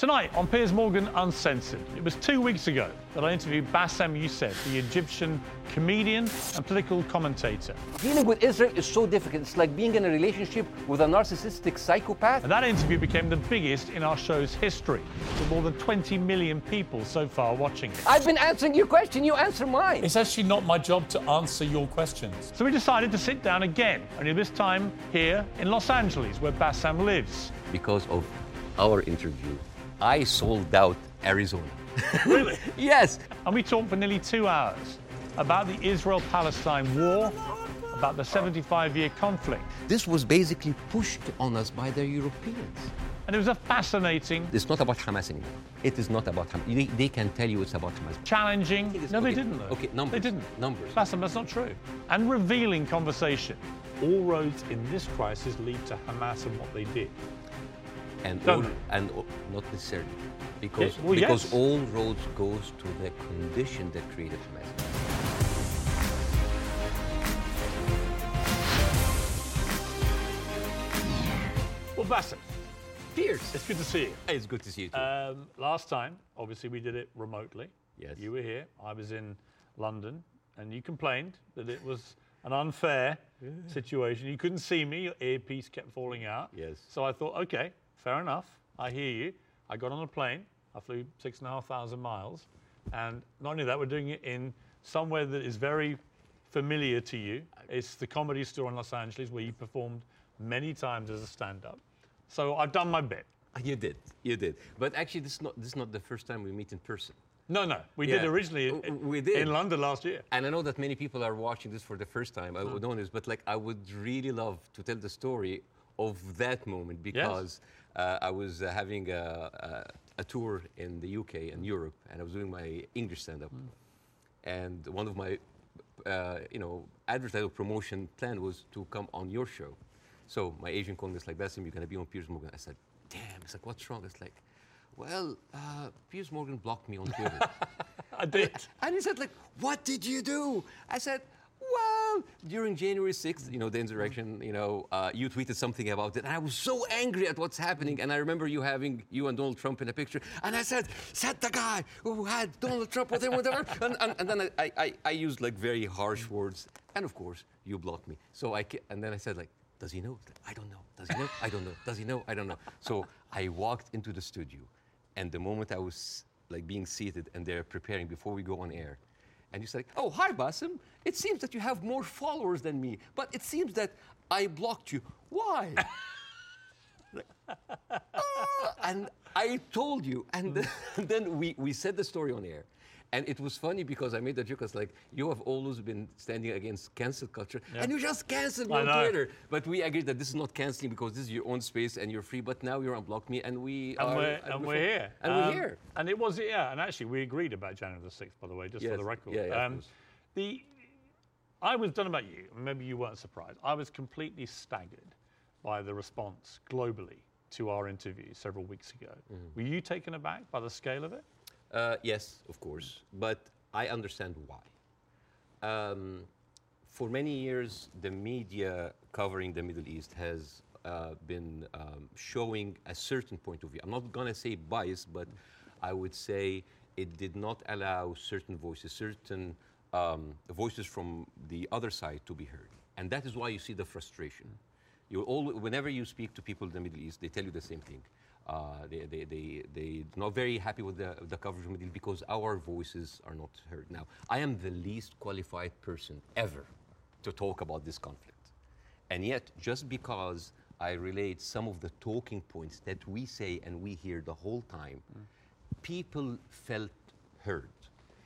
Tonight on Piers Morgan Uncensored, it was two weeks ago that I interviewed Bassem Youssef, the Egyptian comedian and political commentator. Dealing with Israel is so difficult. It's like being in a relationship with a narcissistic psychopath. And that interview became the biggest in our show's history, with more than 20 million people so far watching it. I've been answering your question, you answer mine. It's actually not my job to answer your questions. So we decided to sit down again, only this time here in Los Angeles, where Bassem lives. Because of our interview, I sold out Arizona. Really? Yes. And we talked for nearly two hours about the Israel Palestine war, about the 75 year conflict. This was basically pushed on us by the Europeans. And it was a fascinating, It's not about Hamas anymore. It is not about Hamas. They, they can tell you it's about Hamas. challenging. No, they Okay, didn't, though. okay, numbers, They didn't. numbers. Bassem, that's not true. And revealing conversation. All roads in this crisis lead to Hamas and what they did. And, all, and all- not necessarily. Because, Yeah, well, because yes. all roads goes to the condition that created Hamas. Well, Bassem, Piers. it's good to see you. It's good to see you too. Um, last time, obviously, we did it remotely. Yes. You were here. I was in London, and you complained that it was an unfair situation. You couldn't see me. Your earpiece kept falling out. Yes. So I thought, okay, fair enough. I hear you. I got on a plane. I flew six and a half thousand miles, and not only that, we're doing it in somewhere that is very familiar to you. It's the Comedy Store in Los Angeles, where you performed many times as a stand-up. So I've done my bit. Ah, you did, you did. But actually, this is not this is not the first time we meet in person. No, no, we did originally we did. in London last year. And I know that many people are watching this for the first time. I hmm. would know this, but like I would really love to tell the story of that moment because uh, I was uh, having a, a, a tour in the UK and Europe, and I was doing my English stand-up. And one of my, uh, you know, advertising promotion plan was to come on your show. So my agent called me, like, Bassem, you're gonna be on Piers Morgan. I said, damn. It's like, what's wrong? It's like, well, uh, Piers Morgan blocked me on Twitter. I did. And he said, like, what did you do? I said, well, during January 6th, you know, the insurrection, you know, uh, you tweeted something about it. And I was so angry at what's happening. And I remember you having you and Donald Trump in a picture. And I said, said the guy who had Donald Trump with him, whatever. and, and, and then I, I, I used like very harsh words. And of course, you blocked me. So I, and then I said, like, does he know? I don't know. Does he know? I don't know. Does he know? I don't know. So I walked into the studio. And the moment I was like being seated and they're preparing before we go on air, and you say, "Oh, hi, Bassem. It seems that you have more followers than me, but it seems that I blocked you. Why?" "Ah," and I told you, and then, then we, we said the story on air. And it was funny because I made the joke. I was like, you have always been standing against cancel culture, and you just canceled me I on know. Twitter. But we agreed that this is not canceling because this is your own space and you're free. But now you're unblocked me, and we And are. we're, and we're here. And Um, we're here. And it was, yeah, and actually we agreed about January the 6th, by the way, just for the record. Yeah, yeah, um, the, I was, don't about you, maybe you weren't surprised. I was completely staggered by the response globally to our interview several weeks ago. Mm. Were you taken aback by the scale of it? Uh, yes, of course, but I understand why. Um, for many years, the media covering the Middle East has uh, been um, showing a certain point of view. I'm not going to say bias, but I would say it did not allow certain voices, certain um, voices from the other side to be heard. And that is why you see the frustration. You all, whenever you speak to people in the Middle East, they tell you the same thing. Uh, they, they, they, they not very happy with the, the coverage of East because our voices are not heard. Now, I am the least qualified person ever to talk about this conflict. And yet, just because I relate some of the talking points that we say and we hear the whole time, mm. people felt heard.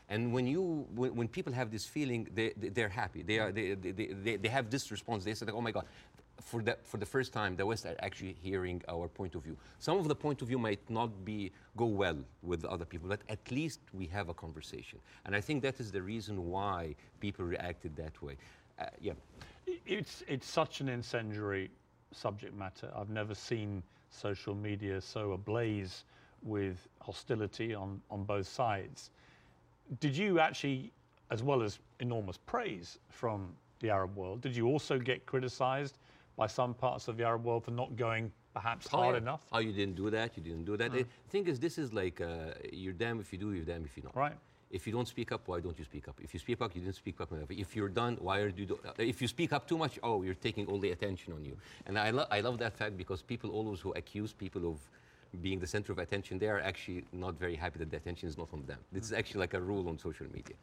And when, you, when, when, people have this feeling, they, they, are happy. They, are, they, they, they, they have this response. They say, oh my God, for the, for the first time, the West are actually hearing our point of view. Some of the point of view might not be go well with other people, but at least we have a conversation. And I think that is the reason why people reacted that way. Uh, yeah. It's, it's such an incendiary subject matter. I've never seen social media so ablaze with hostility on, on both sides. Did you actually, as well as enormous praise from the Arab world, did you also get criticized by some parts of the Arab world for not going perhaps oh, hard yeah. enough? Oh, you didn't do that, you didn't do that. Mm. The thing is, this is like uh, you're damned if you do, you're damned if you don't. Right. If you don't speak up, why don't you speak up? If you speak up, you didn't speak up enough. If you're done, why are you? Do, if you speak up too much, oh, you're taking all the attention on you. And I, lo- I love that fact because people always who accuse people of being the center of attention, they are actually not very happy that the attention is not on them. This is actually like a rule on social media.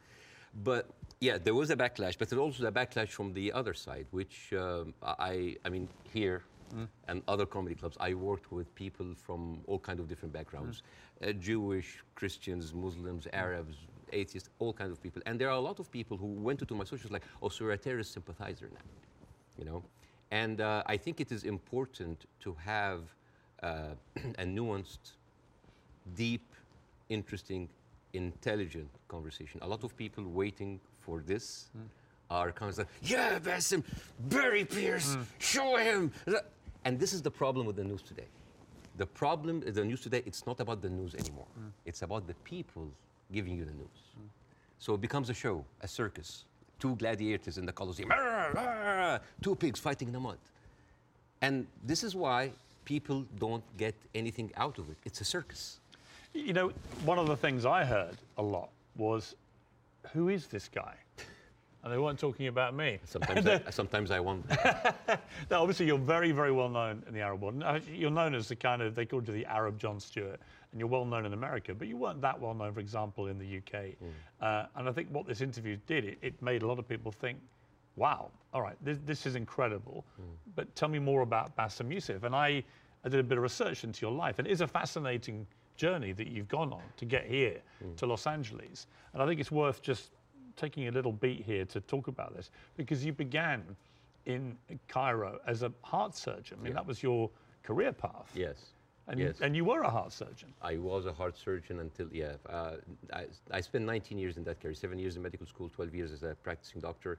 But yeah, there was a backlash, but there was also a backlash from the other side, which um, I, I mean, here mm. and other comedy clubs, I worked with people from all kinds of different backgrounds, mm. uh, Jewish, Christians, Muslims, Arabs, atheists, all kinds of people. And there are a lot of people who went into my socials like, oh, so you're a terrorist sympathizer now, you know? And uh, I think it is important to have uh, a nuanced, deep, interesting, intelligent conversation. A lot of people waiting for this mm. are kind of like, yeah, Bassem, Barry Piers, mm. show him. And this is the problem with the news today. The problem is the news today, it's not about the news anymore. Mm. It's about the people giving you the news. So it becomes a show, a circus. Two gladiators in the Colosseum, two pigs fighting in the mud. And this is why people don't get anything out of it. It's a circus. You know, one of the things I heard a lot was, who is this guy? And they weren't talking about me. Sometimes, I, sometimes I wonder. now, obviously, you're very, very well known in the Arab world. You're known as the kind of, they called you the Arab Jon Stewart, and you're well known in America, but you weren't that well known, for example, in the UK. Mm. Uh, and I think what this interview did, it, it, made a lot of people think, wow, all right, this, this is incredible. Mm. But tell me more about Bassem Youssef. And I, I did a bit of research into your life, and it is a fascinating journey that you've gone on to get here mm. to Los Angeles. And I think it's worth just taking a little beat here to talk about this because you began in Cairo as a heart surgeon. I mean, yeah. that was your career path. Yes. And, yes. and you were a heart surgeon. I was a heart surgeon until, yeah. Uh, I, I spent 19 years in that career, seven years in medical school, 12 years as a practicing doctor.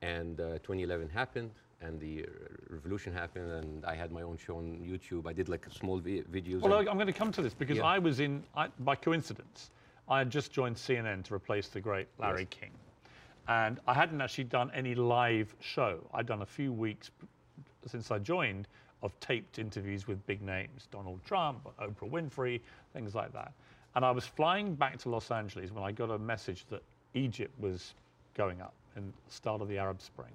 And uh, 2011 happened and the uh, revolution happened, and I had my own show on YouTube. I did like small vi videos. Well, I'm going to come to this because yeah. I was in, I, by coincidence, I had just joined CNN to replace the great Larry yes. King. And I hadn't actually done any live show. I'd done a few weeks since I joined of taped interviews with big names Donald Trump, Oprah Winfrey, things like that. And I was flying back to Los Angeles when I got a message that Egypt was going up in the start of the Arab Spring.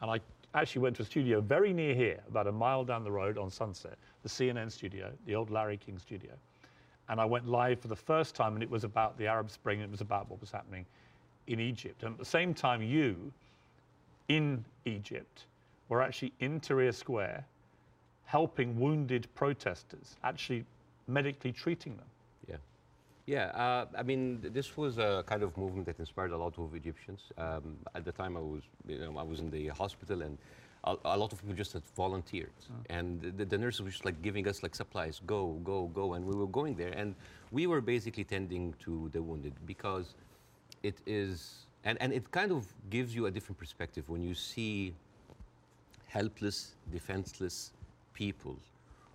And I actually went to a studio very near here, about a mile down the road on Sunset, the CNN studio, the old Larry King studio. And I went live for the first time, and it was about the Arab Spring, it was about what was happening in Egypt. And at the same time, you, in Egypt, were actually in Tahrir Square helping wounded protesters, actually medically treating them. Yeah. Uh, I mean, this was a kind of movement that inspired a lot of Egyptians. Um, at the time, I was, you know, I was in the hospital, and a, a lot of people just had volunteered, oh. and the, the, nurses were just like giving us like supplies, go, go, go, and we were going there, and we were basically tending to the wounded because it is, and, and it kind of gives you a different perspective when you see helpless, defenseless people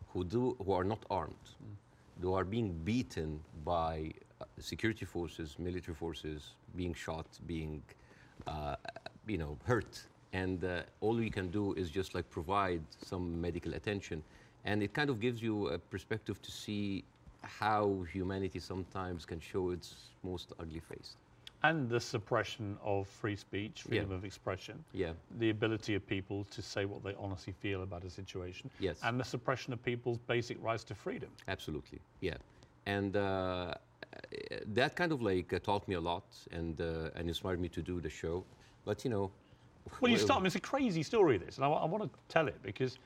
who do who are not armed, mm. Who are being beaten by uh, security forces, military forces, being shot, being uh, you know hurt and uh, all we can do is just like provide some medical attention and it kind of gives you a perspective to see how humanity sometimes can show its most ugly face. And the suppression of free speech, freedom Yeah. of expression. Yeah. The ability of people to say what they honestly feel about a situation. Yes. And the suppression of people's basic rights to freedom. Absolutely, yeah. And uh, that kind of like uh, taught me a lot and uh, and inspired me to do the show. But you know, Well, you start, I mean, it's a crazy story, this, and I, want to tell it because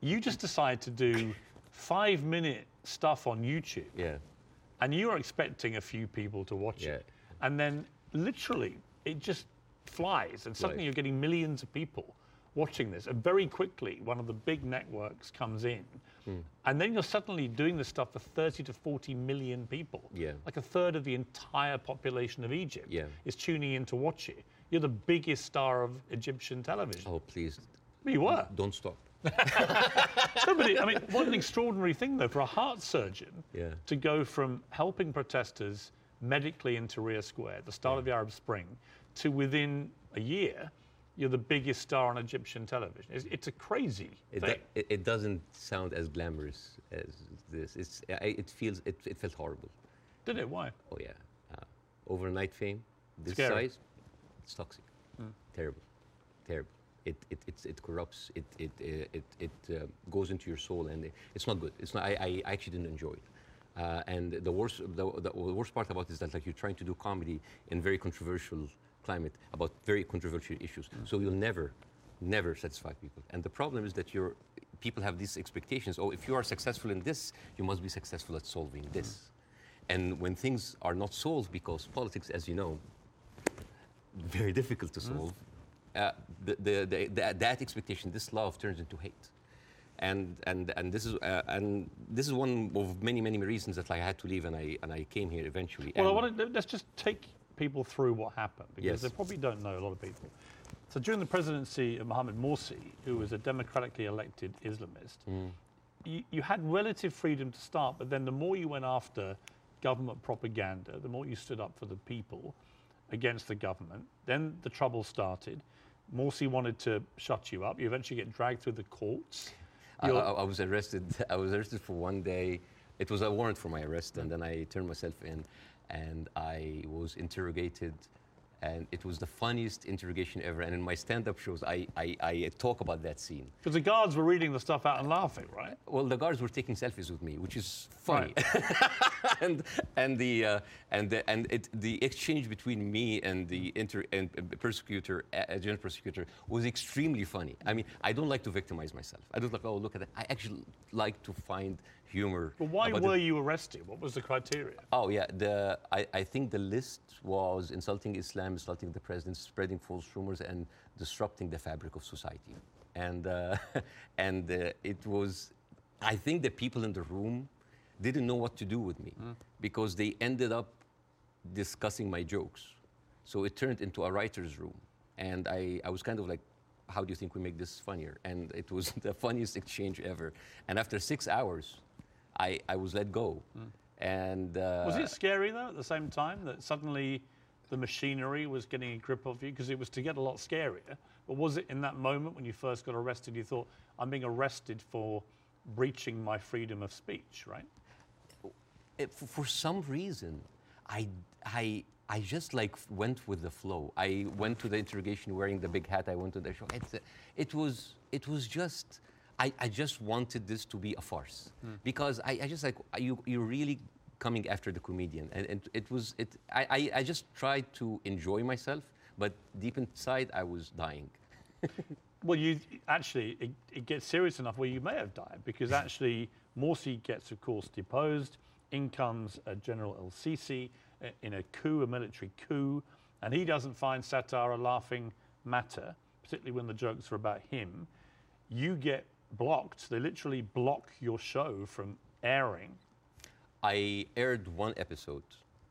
you just decide to do five minute stuff on YouTube, yeah, and you are expecting a few people to watch it. And then literally, it just flies, and suddenly Right. you're getting millions of people watching this. And very quickly, one of the big networks comes in, Hmm. and then you're suddenly doing this stuff for 30 to 40 million people. Yeah. Like a third of the entire population of Egypt Yeah. is tuning in to watch it. You're the biggest star of Egyptian television. oh please, You were. don't stop. Somebody, I mean, what an extraordinary thing, though, for a heart surgeon Yeah. to go from helping protesters medically in Tahrir Square, the start of the Arab Spring, to within a year, you're the biggest star on Egyptian television. It's, it's a crazy It, do- it, it doesn't sound as glamorous as this. It's it feels it, it felt horrible. Did it? Why? Oh yeah, uh, overnight fame, this Scary. size, it's toxic, terrible, terrible. It it it's, it corrupts. It it uh, it it uh, goes into your soul, and it, it's not good. It's not. I, I actually didn't enjoy it. Uh, and the worst the, the, worst part about it is that like you're trying to do comedy in very controversial climate about very controversial issues. So you'll never never satisfy people. And the problem is that you're people have these expectations. Oh, if you are successful in this, you must be successful at solving this. And when things are not solved, because politics, as you know, very difficult to solve, uh, the, the, the, the, that expectation, this love, turns into hate. And, and, and, this is, uh, and this is one of many, many reasons that like, I had to leave and I, and I came here eventually. Well, I And- to let's just take people through what happened because Yes. they probably don't know a lot of people. So during the presidency of Mohamed Morsi, who was a democratically elected Islamist, Mm. you, you had relative freedom to start, but then the more you went after government propaganda, the more you stood up for the people against the government. Then the trouble started. Morsi wanted to shut you up. You eventually get dragged through the courts. I, I, I was arrested. I was arrested for one day. It was a warrant for my arrest, and then I turned myself in, and I was interrogated, and it was the funniest interrogation ever. And in my stand-up shows, I, I, I talk about that scene. Because the guards were reading the stuff out and laughing, right? Well, the guards were taking selfies with me, which is funny. and and the uh, and the, and it, the exchange between me and the inter and persecutor, agent prosecutor, was extremely funny. I mean, I don't like to victimize myself. I don't like, oh, look at that. I actually like to find humor. But why were you arrested? What was the criteria? Oh yeah, the I, I think the list was insulting Islam, insulting the president, spreading false rumors, and disrupting the fabric of society. And uh, and uh, it was, I think the people in the room didn't know what to do with me because they ended up discussing my jokes. So it turned into a writer's room, and I, I was kind of like, how do you think we make this funnier? And it was the funniest exchange ever. And after six hours, I, I was let go. And uh, Was it scary though at the same time that suddenly the machinery was getting a grip of you? Because it was to get a lot scarier. But was it in that moment when you first got arrested, you thought, I'm being arrested for breaching my freedom of speech, right? it, for, some reason, I, I, I just like went with the flow. I went to the interrogation wearing the big hat. I went to the show. It's, it was, it was just, I, I just wanted this to be a farce because I, I just like you, you're really coming after the comedian, and, and it was, it. I, I, I just tried to enjoy myself, but deep inside I was dying. Well, you actually, it, it gets serious enough where you may have died because actually Morsi gets, of course, deposed. In comes uh, General El Sisi uh, in a coup, a military coup, and he doesn't find satire a laughing matter, particularly when the jokes are about him. You get blocked. They literally block your show from airing. I aired one episode,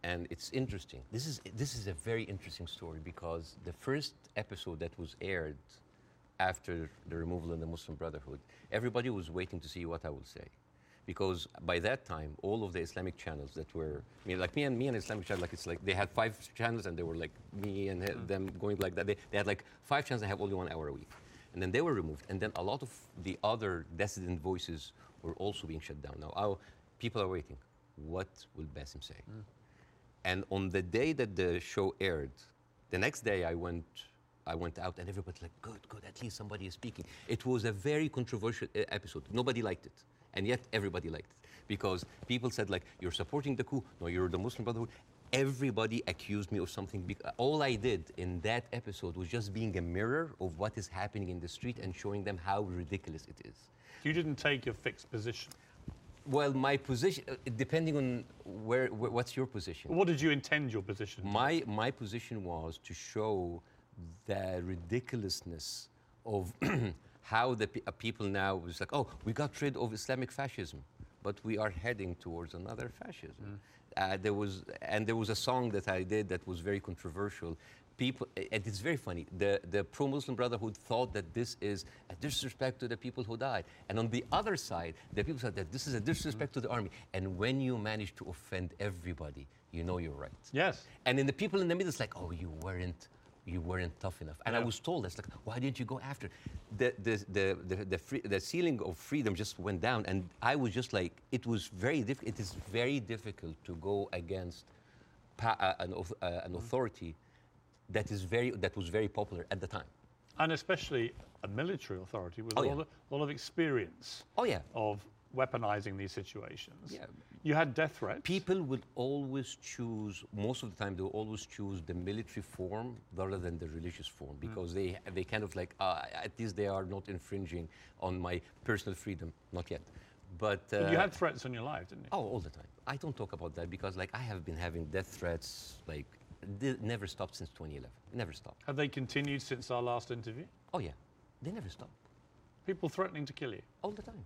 and it's interesting. This is this is a very interesting story because the first episode that was aired after the removal of the Muslim Brotherhood, everybody was waiting to see what I will say, because by that time, all of the Islamic channels that were, I mean, like me and me and Islamic channel, like it's like they had five channels and they were like me and them going like that. They, they had like five channels and have only one hour a week, and then they were removed, and then a lot of the other dissident voices were also being shut down. Now, our people are waiting. what will Bassem say? And on the day that the show aired, the next day I went, I went out and everybody's like, good, good, at least somebody is speaking. It was a very controversial uh, episode. Nobody liked it. And yet everybody liked it. Because people said like, you're supporting the coup. No, you're the Muslim Brotherhood. Everybody accused me of something. All I did in that episode was just being a mirror of what is happening in the street and showing them how ridiculous it is. You didn't take a fixed position. Well, my position, uh, depending on where, where, what's your position? What did you intend your position? be? My, my position was to show the ridiculousness of how the uh, people now was like, oh, we got rid of Islamic fascism, but we are heading towards another fascism. Uh, there was, and there was a song that I did that was very controversial. People, and it's very funny. The, the pro-Muslim Brotherhood thought that this is a disrespect to the people who died, and on the other side, the people said that this is a disrespect to the army. And when you manage to offend everybody, you know you're right. Yes. And then the people in the middle is like, oh, you weren't, you weren't tough enough. And I was told, that's like, why didn't you go after? The, the, the, the, the, free, the ceiling of freedom just went down. And I was just like, it was very difficult. It is very difficult to go against pa- uh, an, uh, an authority that is very, that was very popular at the time. And especially a military authority with Oh, a yeah. lot, of, lot of experience Oh, yeah. of weaponizing these situations. Yeah. You had death threats. People would always choose, most of the time, they will always choose the military form rather than the religious form because they, they kind of like, uh, at least they are not infringing on my personal freedom. Not yet. But, uh, But you had threats on your life, didn't you? Oh, all the time. I don't talk about that because, like, I have been having death threats, like, never stopped since 2011. Never stopped. Have they continued since our last interview? Oh, yeah. They never stop. People threatening to kill you. All the time.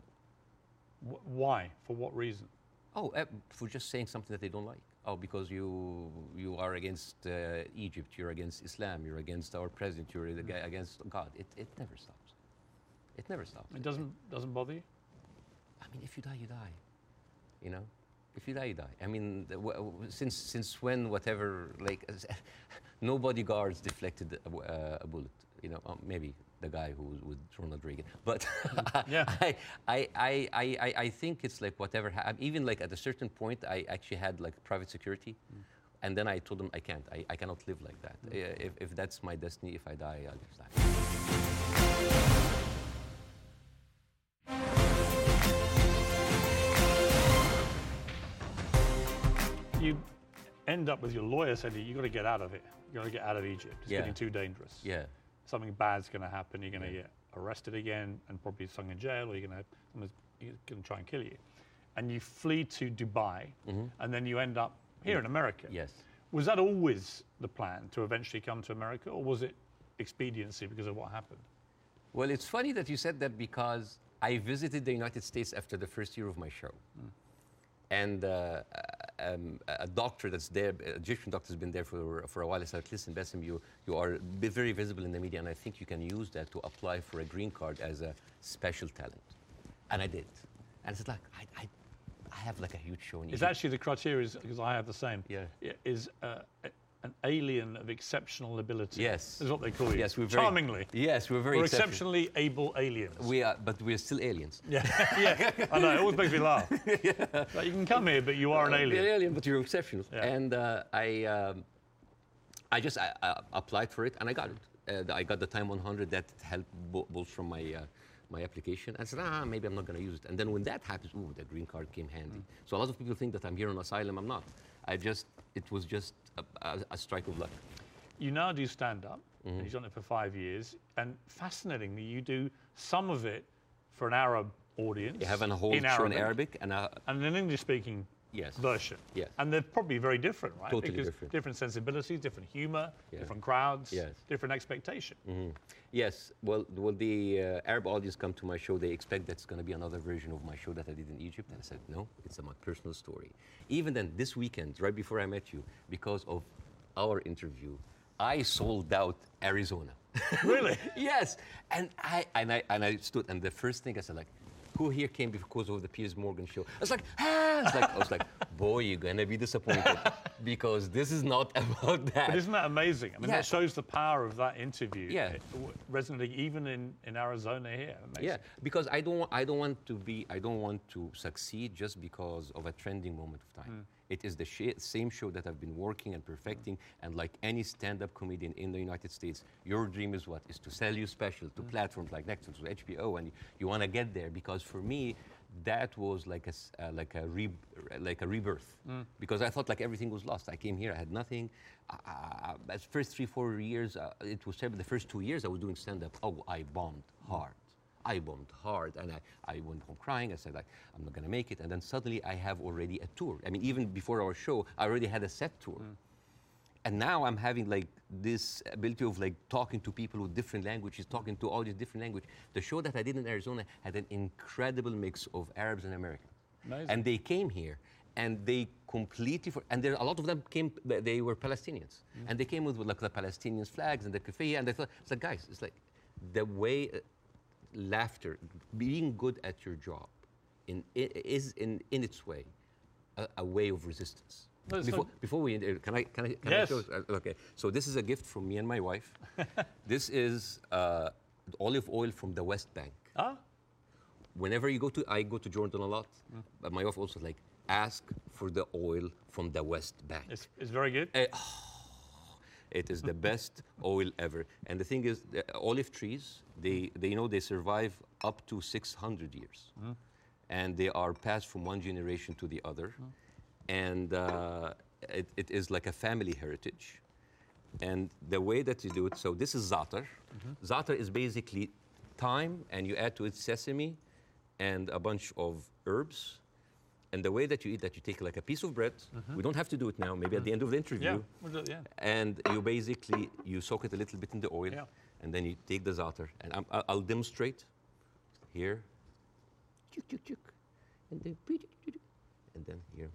Wh- why? For what reason? Oh, uh, for just saying something that they don't like. Oh, because you you are against uh, Egypt, you're against Islam, you're against our president, you're ag- against God. It, it never stops. It never stops. It doesn't doesn't bother you. I mean, if you die, you die. You know, if you die, you die. I mean, the, w- w- since since when, whatever, like, no bodyguards deflected a, uh, a bullet. You know, um, maybe the guy who was with Ronald Reagan. But mm-hmm. Yeah. I, I, I, I, I- think it's like whatever. Ha- even like at a certain point, I actually had like private security. Mm. And then I told them I can't. I, I cannot live like that. Uh, If, if that's my destiny, if I die, I'll just die. You end up with your lawyer saying you've got to get out of it. You've got to get out of Egypt. It's Yeah. getting too dangerous. Yeah. Something bad's going to happen. You're going to get arrested again and probably thrown in jail, or you're going to someone's going to try and kill you. And you flee to Dubai, and then you end up here in America. Mm-hmm. Yes. Was that always the plan to eventually come to America, or was it expediency because of what happened? Well, it's funny that you said that because I visited the United States after the first year of my show. And uh, um, a doctor that's there, an Egyptian doctor, has been there for, for a while. I said, listen, Bassem, you, you are very visible in the media, and I think you can use that to apply for a green card as a special talent. And I did. And I said, like, I, I, I have like a huge show in It's Egypt. actually the criteria, because I have the same. Yeah. Is uh, an alien of exceptional ability. Yes. Is what they call you. Yes, we're very, Charmingly. Yes, we're very We're exceptional. exceptionally able aliens. We are, but we're still aliens. yeah, yeah. I know. It always makes me laugh. Like, you can come here, but you are an Uh, alien. You're alien, but you're exceptional. Yeah. And uh, I, um, I just I, I applied for it and I got it. Uh, I got the time 100 that helped bo- bolster my uh, my application. I said, ah, maybe I'm not going to use it. And then when that happens, ooh, the green card came handy. So a lot of people think that I'm here on asylum. I'm not. I just it was just a, a, strike of luck. You now do stand up. Mm-hmm. and You've done it for five years. And fascinatingly, you do some of it for an Arab audience. You have a whole in show in Arabic, Arabic and a, And an English speaking Yes. version. Yes. And they're probably very different, right? Totally because different. sensibilities, different humor, Yeah. different crowds, Yes. different expectation. Yes, well, well, the uh, Arab audience come to my show. They expect that's going to be another version of my show that I did in Egypt, and I said no, it's a my personal story. Even then, this weekend, right before I met you, because of our interview, I sold out Arizona. Really? yes, and I and I and I stood, and the first thing I said like, who here came because of the Piers Morgan show? I was like, ah! It's like I was like, boy, you're gonna be disappointed because this is not about that. But isn't that amazing? I mean, Yeah. that shows the power of that interview. Yeah. Resonating even in, in Arizona here. Amazing. Yeah, because I don't, I don't want to be, I don't want to succeed just because of a trending moment of time. It is the sh- same show that I've been working and perfecting, and like any stand-up comedian in the United States, your dream is what? Is to sell your special to platforms like Netflix, or HBO, and you, want to get there. Because for me, that was like a, uh, like a, re- like a rebirth. Because I thought like everything was lost. I came here, I had nothing. Uh, as first three, four years, uh, it was terrible. The first two years I was doing stand-up, oh, I bombed hard. I bombed hard and I, I went home crying. I said, like, I'm not going to make it. And then suddenly I have already a tour. I mean, even before our show, I already had a set tour. Mm. And now I'm having like this ability of like talking to people with different languages, mm. talking to all these different languages. The show that I did in Arizona had an incredible mix of Arabs and Americans. Amazing. And they came here and they completely, for, and there, a lot of them came, they were Palestinians. Mm. And they came with, like the Palestinian flags and the keffiyeh. And they thought, it's like, guys, it's like the way laughter, being good at your job, in, is in, in its way a, a way of resistance. No, Before, before we, uh, can I, can I, can Yes. I show? uh, Okay, so this is a gift from me and my wife. this is uh, olive oil from the West Bank. Ah, Whenever you go to, I go to Jordan a lot, Mm. but my wife also like, ask for the oil from the West Bank. it's, it's very good. Eh, It is the best oil ever. And the thing is, the olive trees, they, they know they survive up to 600 years. Mm-hmm. And they are passed from one generation to the other. Mm-hmm. And uh, it, it is like a family heritage. And the way that you do it, so this is za'atar. Mm-hmm. Za'atar is basically thyme, and you add to it sesame and a bunch of herbs. And the way that you eat that, you take like a piece of bread. Uh-huh. We don't have to do it now, maybe at the end of the interview Yeah, we'll do yeah. and you basically you soak it a little bit in the oil Yeah. and then you take the za'atar and I'm, I'll- I'll demonstrate here and then and then here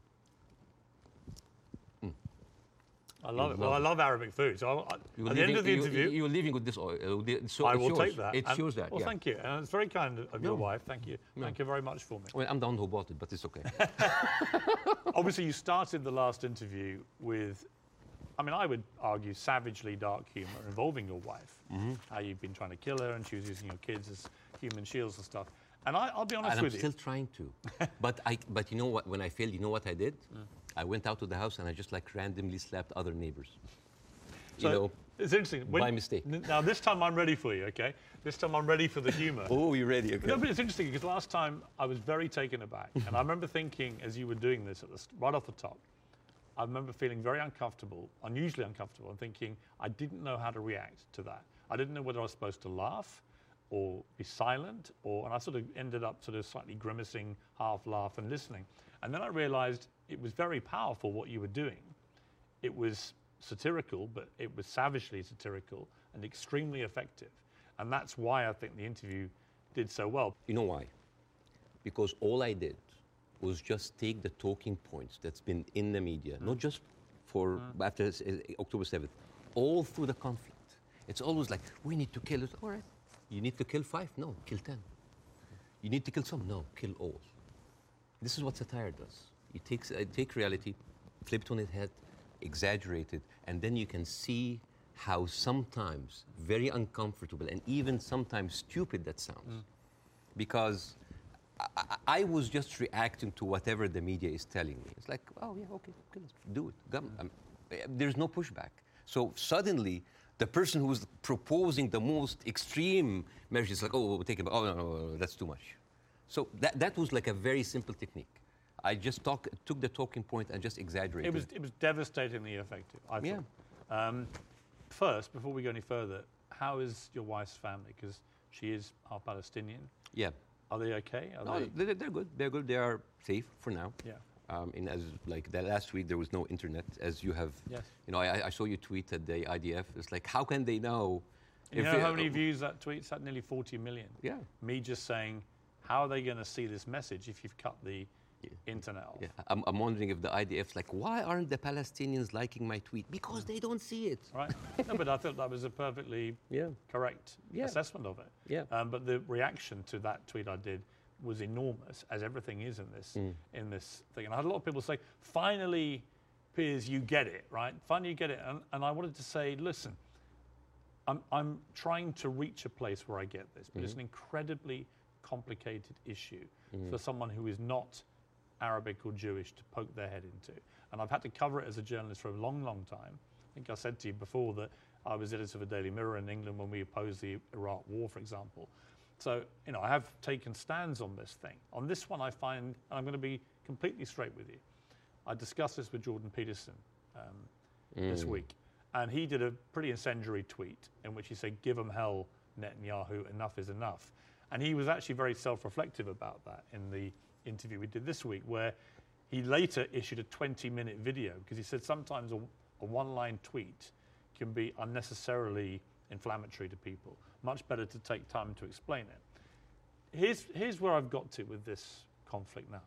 I love it. love Well, I love Arabic food. So You're at the end of the interview, you, are leaving with this oil uh, the- so I will shows, take that. it and- shows that Well, yeah. thank you. And it's very kind of your No. wife. Thank you. Thank you very much for me. well, I'm the one who bought it but it's okay Obviously, you started the last interview with, I mean, I would argue savagely dark humor involving your wife. Mm-hmm. How you've been trying to kill her and she was using your kids as human shields and stuff. And I, I'll be honest with you. I'm still trying to but I but you know what when I failed you know what I did Mm. I went out to the house and I just like randomly slapped other neighbors So you know it's interesting. by mistake. Now, this time I'm ready for you, okay? This time I'm ready for the humor. oh you're ready okay No, but it's interesting because last time I was very taken aback, and I remember thinking as you were doing this at the, right off the top, I remember feeling very uncomfortable, unusually uncomfortable, and thinking I didn't know how to react to that. I didn't know whether I was supposed to laugh or be silent, or and I sort of ended up sort of slightly grimacing, half laugh, and listening. And then I realised it was very powerful what you were doing. It was satirical, but it was savagely satirical and extremely effective. And that's why I think the interview did so well. You know why? Because all I did was just take the talking points that's been in the media, not just for after uh, October 7th, all through the conflict. It's always like, we need to kill it. All right. You need to kill five? No, kill 10. You need to kill some? No, kill all. This is what satire does. It takes uh, take reality, flip it on its head, exaggerate it, and then you can see how sometimes very uncomfortable and even sometimes stupid that sounds. Because I, I- was just reacting to whatever the media is telling me. It's like, oh yeah, okay, okay let's do it. Come. Um, uh, there's no pushback. So suddenly, the person who's proposing the most extreme measures is like, oh, we'll take it. Oh no, no, no, that's too much. So that, that was like a very simple technique. I just talk, took the talking point and just exaggerated. It was, it was devastatingly effective, I Yeah. thought. Um, first, before we go any further, how is your wife's family? Because she is half Palestinian. yeah. Are they okay? Are No, they, they're, they're good. They're good. They are safe for now. Yeah. Um, and as like the last week, there was no internet, as you have. Yes. You know, I, I saw you tweet at the IDF. It's like, how can they know? you know they- how many views that tweet's had? Nearly 40 million. Yeah. Me just saying, how are they going to see this message if you've cut the internet off? Yeah. I'm, I'm wondering if the IDF's like, why aren't the Palestinians liking my tweet? Because they don't see it. Right? no, but I thought that was a perfectly Yeah. correct Yeah. assessment of it. Yeah. Um, but the reaction to that tweet I did was enormous, as everything is in this Mm. in this thing. And I had a lot of people say, "Finally, Piers, you get it, right? Finally, you get it." And, and I wanted to say, "Listen, I'm, I'm trying to reach a place where I get this, but it's an incredibly complicated issue for someone who is not Arabic or Jewish to poke their head into. And I've had to cover it as a journalist for a long, long time. I think I said to you before that I was editor of a Daily Mirror in England when we opposed the Iraq War, for example. So, you know, I have taken stands on this thing. On this one, I find, and I'm going to be completely straight with you. I discussed this with Jordan Peterson um, this week, and he did a pretty incendiary tweet in which he said, "Give them hell, Netanyahu. Enough is enough." And he was actually very self-reflective about that in the interview we did this week, where he later issued a 20-minute video because he said sometimes a, a one-line tweet can be unnecessarily inflammatory to people. Much better to take time to explain it. Here's, here's where I've got to with this conflict now.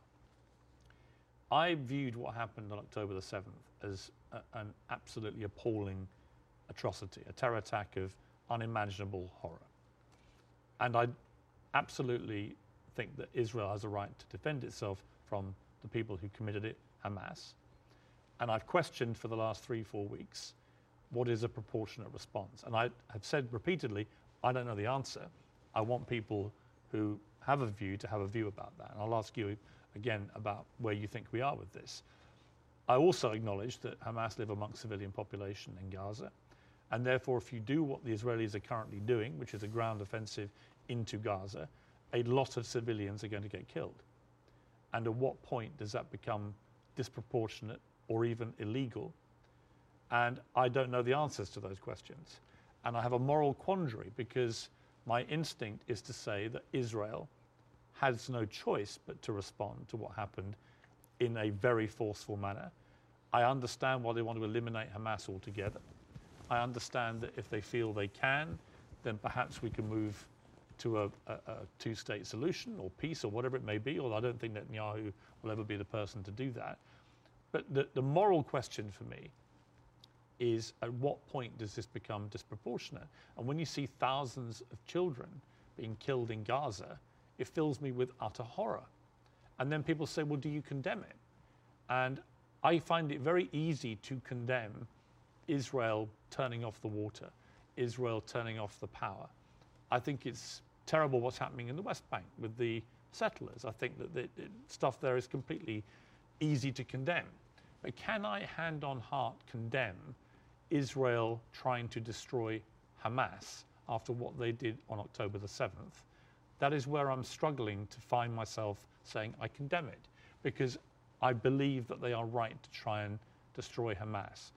I viewed what happened on October the 7th as a, an absolutely appalling atrocity, a terror attack of unimaginable horror. And I absolutely think that Israel has a right to defend itself from the people who committed it, Hamas. And I've questioned for the last three, four weeks what is a proportionate response. And I have said repeatedly, I don't know the answer. I want people who have a view to have a view about that. And I'll ask you again about where you think we are with this. I also acknowledge that Hamas live amongst civilian population in Gaza. And therefore, if you do what the Israelis are currently doing, which is a ground offensive into Gaza, a lot of civilians are going to get killed. And at what point does that become disproportionate or even illegal? And I don't know the answers to those questions. And I have a moral quandary because my instinct is to say that Israel has no choice but to respond to what happened in a very forceful manner. I understand why they want to eliminate Hamas altogether. I understand that if they feel they can, then perhaps we can move to a, a, a two state solution or peace or whatever it may be, although I don't think that Netanyahu will ever be the person to do that. But the, the moral question for me is at what point does this become disproportionate? And when you see thousands of children being killed in Gaza, it fills me with utter horror. And then people say, well, do you condemn it? And I find it very easy to condemn Israel turning off the water, Israel turning off the power. I think it's terrible what's happening in the West Bank with the settlers. I think that the, stuff there is completely easy to condemn. But can I, hand on heart, condemn Israel trying to destroy Hamas after what they did on October the 7th? That is where I'm struggling to find myself saying I condemn it because I believe that they are right to try and destroy Hamas.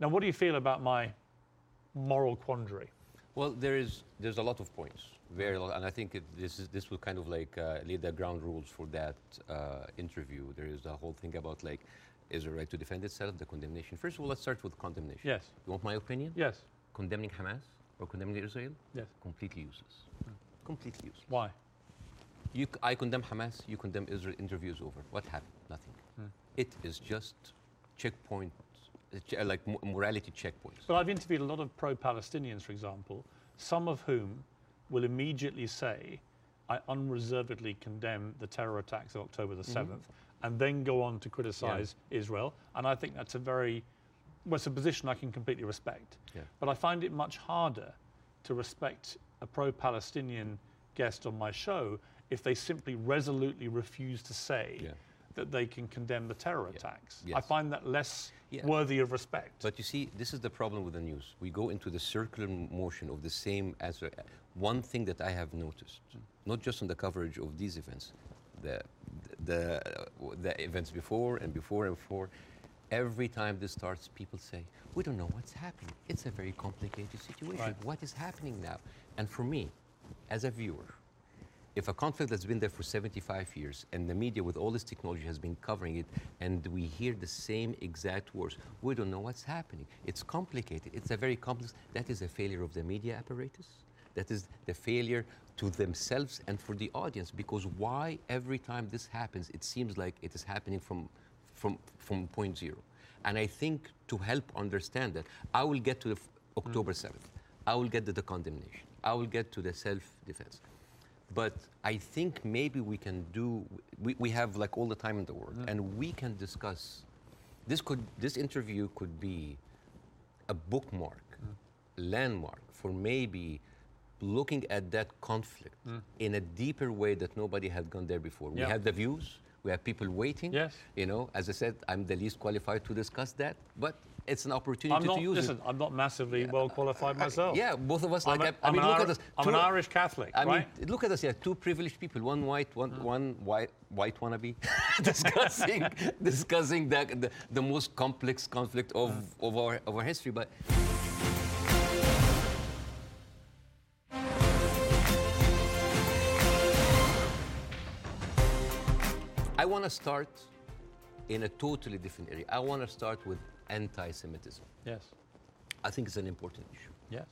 Now, what do you feel about my moral quandary? Well, there is there's a lot of points, very long, and I think it, this is this will kind of like uh, lay the ground rules for that uh, interview. There is a whole thing about like is Israel right to defend itself, the condemnation. First of all, let's start with condemnation. Yes. You want my opinion? Yes. Condemning Hamas or condemning Israel? Yes. Completely useless. Completely useless. Why? You, I condemn Hamas, you condemn Israel, interview is over. What happened? Nothing. It is just checkpoint, uh, like morality checkpoints. But I've interviewed a lot of pro Palestinians, for example, some of whom will immediately say, I unreservedly condemn the terror attacks of October the mm-hmm. 7th, and then go on to criticize Israel. And I think that's a very, well, it's a position I can completely respect. Yeah. But I find it much harder to respect a pro Palestinian guest on my show if they simply resolutely refuse to say Yeah. That they can condemn the terror attacks. I find that less Yeah. worthy of respect. But you see, this is the problem with the news. We go into the circular motion of the same answer. Uh, one thing that I have noticed, not just on the coverage of these events, the, the, uh, the events before and before and before, every time this starts, people say, we don't know what's happening. It's a very complicated situation. Right. What is happening now? And for me, as a viewer, if a conflict that's been there for 75 years and the media with all this technology has been covering it and we hear the same exact words we don't know what's happening. It's complicated. It's a very complex that is a failure of the media apparatus. That is the failure to themselves and for the audience because why every time this happens it seems like it is happening from from from point zero. And i think to help understand that i will get to the october 7th i will get to the condemnation. I will get to the self-defense But I think maybe we can do, we, we have like all the time in the world, and we can discuss. This could, this interview could be a bookmark, landmark for maybe looking at that conflict in a deeper way that nobody had gone there before. We have the views, we have people waiting. Yes. You know, as I said, I'm the least qualified to discuss that, but it's an opportunity I'm not, to use listen, it. I'm not massively well qualified myself. Yeah, both of us. I'm, like, a, I, I I'm mean, look Iri- at us. I'm an two- Irish Catholic, I right? mean, look at us. Yeah, two privileged people. One white, one mm. one white, white wannabe, discussing discussing the, the the most complex conflict of of our of our history. But I want to start in a totally different area. I want to start with anti-Semitism. yes, I think it's an important issue. yes.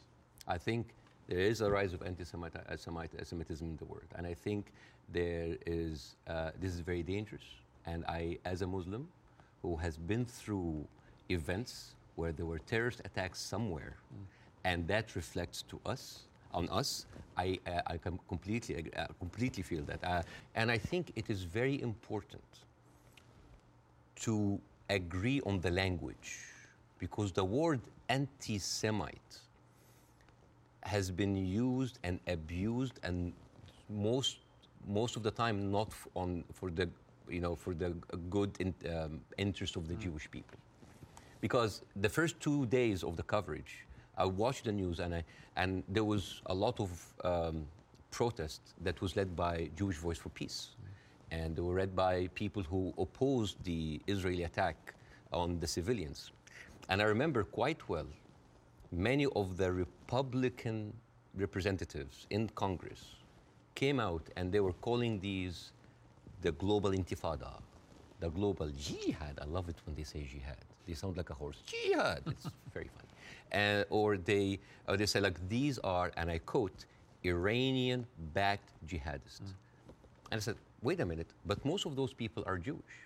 I think there is a rise of anti-Semitism in the world, and I think there is. Uh, this is very dangerous. And I, as a Muslim, who has been through events where there were terrorist attacks somewhere, and that reflects to us on us, I, uh, I completely uh, completely feel that. Uh, and I think it is very important to agree on the language because the word anti-Semite has been used and abused and most most of the time not on for the you know for the good in, um, interest of the Jewish people. Because the first two days of the coverage I watched the news and I and there was a lot of um, protest that was led by Jewish Voice for Peace and they were read by people who opposed the Israeli attack on the civilians and I remember quite well many of the Republican representatives in Congress came out and they were calling these the global intifada, the global jihad. I love it when they say jihad. They sound like a horse. Jihad. It's very funny. Uh, or they, or they say like these are, and I quote, Iranian-backed jihadists. And I said, wait a minute, but most of those people are Jewish.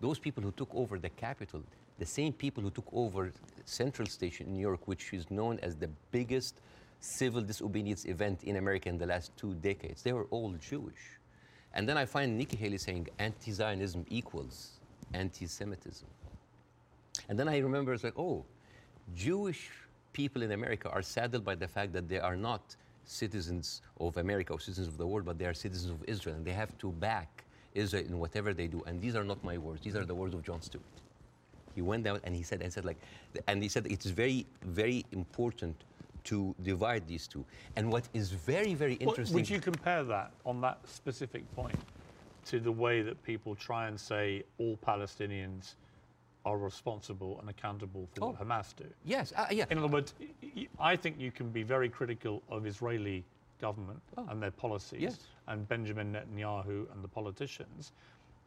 Those people who took over the capital, the same people who took over Central Station in New York, which is known as the biggest civil disobedience event in America in the last two decades, they were all Jewish. And then I find Nikki Haley saying anti Zionism equals anti Semitism. And then I remember it's like, oh, Jewish people in America are saddled by the fact that they are not citizens of America or citizens of the world, but they are citizens of Israel, and they have to back Israel in whatever they do. And these are not my words; these are the words of Jon Stewart. He went out and he said, and said like, and he said it is very, very important to divide these two. And what is very, very interesting. Would you compare that on that specific point to the way that people try and say all Palestinians are responsible and accountable for what Oh. Hamas do? Yes, uh, yeah. In other words, I think you can be very critical of Israeli government and their policies Yes. and Benjamin Netanyahu and the politicians,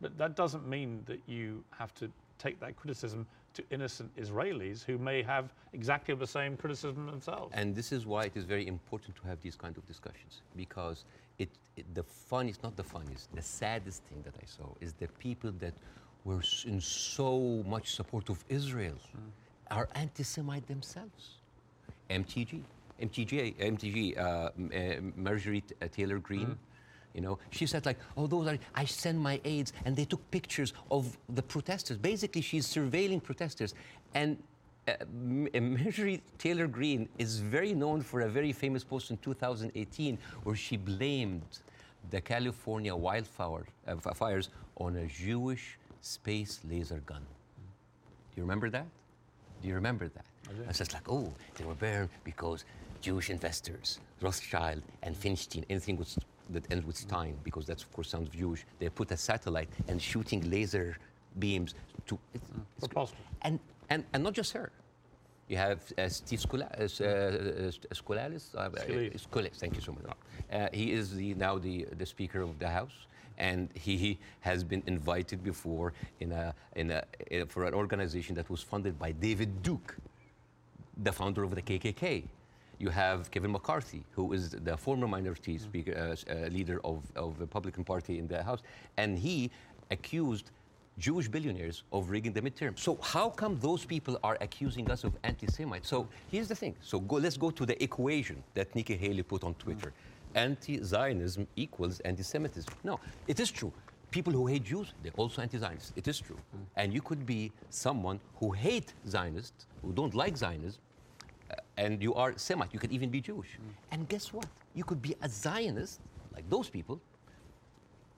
but that doesn't mean that you have to take that criticism to innocent Israelis who may have exactly the same criticism themselves. And this is why it is very important to have these kind of discussions because it, it the funniest, not the funniest, the saddest thing that I saw is the people that were in so much support of Israel are anti-Semite themselves. MTG, MTG, MTG, uh, uh, Marjorie uh, Taylor Greene. You know, she said like, "Oh, those are." I send my aides, and they took pictures of the protesters. Basically, she's surveilling protesters, and uh, uh, Marjorie Taylor Greene is very known for a very famous post in 2018 where she blamed the California wildfire uh, fires on a Jewish space laser gun. Do you remember that? Do you remember that? I was just like, oh, they were burned because Jewish investors, Rothschild and Finstein, anything with, that ends with Stein, because that's of course sounds Jewish. They put a satellite and shooting laser beams to. It's, it's Preposterous. and, and and not just her. You have uh, Steve Skula, uh, uh, uh. Uh. Scalise, Thank you so much. Uh, he is the, now the, the Speaker of the House, and he, has been invited before in a, in a, in- for an organization that was funded by David Duke, the founder of the KKK. You have Kevin McCarthy, who is the former minority speaker, uh, uh, leader of, of the Republican Party in the House, and he accused Jewish billionaires of rigging the midterm. So how come those people are accusing us of anti-Semites? So here's the thing. So go, let's go to the equation that Nikki Haley put on Twitter. anti-Zionism equals anti-Semitism. No, it is true. People who hate Jews, they're also anti-Zionists. It is true. And you could be someone who hate Zionists, who don't like Zionism, uh, and you are Semite. You could even be Jewish. And guess what? You could be a Zionist, like those people,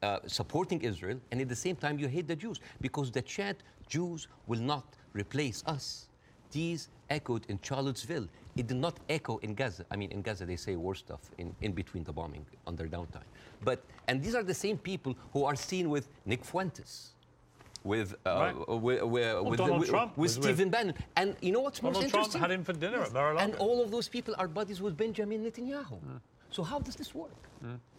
uh, supporting Israel, and at the same time you hate the Jews because the chant Jews will not replace us. These echoed in Charlottesville. It did not echo in Gaza. I mean, in Gaza they say war stuff in, in between the bombing on their downtime. But and these are the same people who are seen with Nick Fuentes, with uh, Right. with, with, with, Donald Trump with Stephen Bannon. And you know what's most Donald Trump interesting? had him for dinner at Mar-a-Lago. And all of those people are buddies with Benjamin Netanyahu. So how does this work?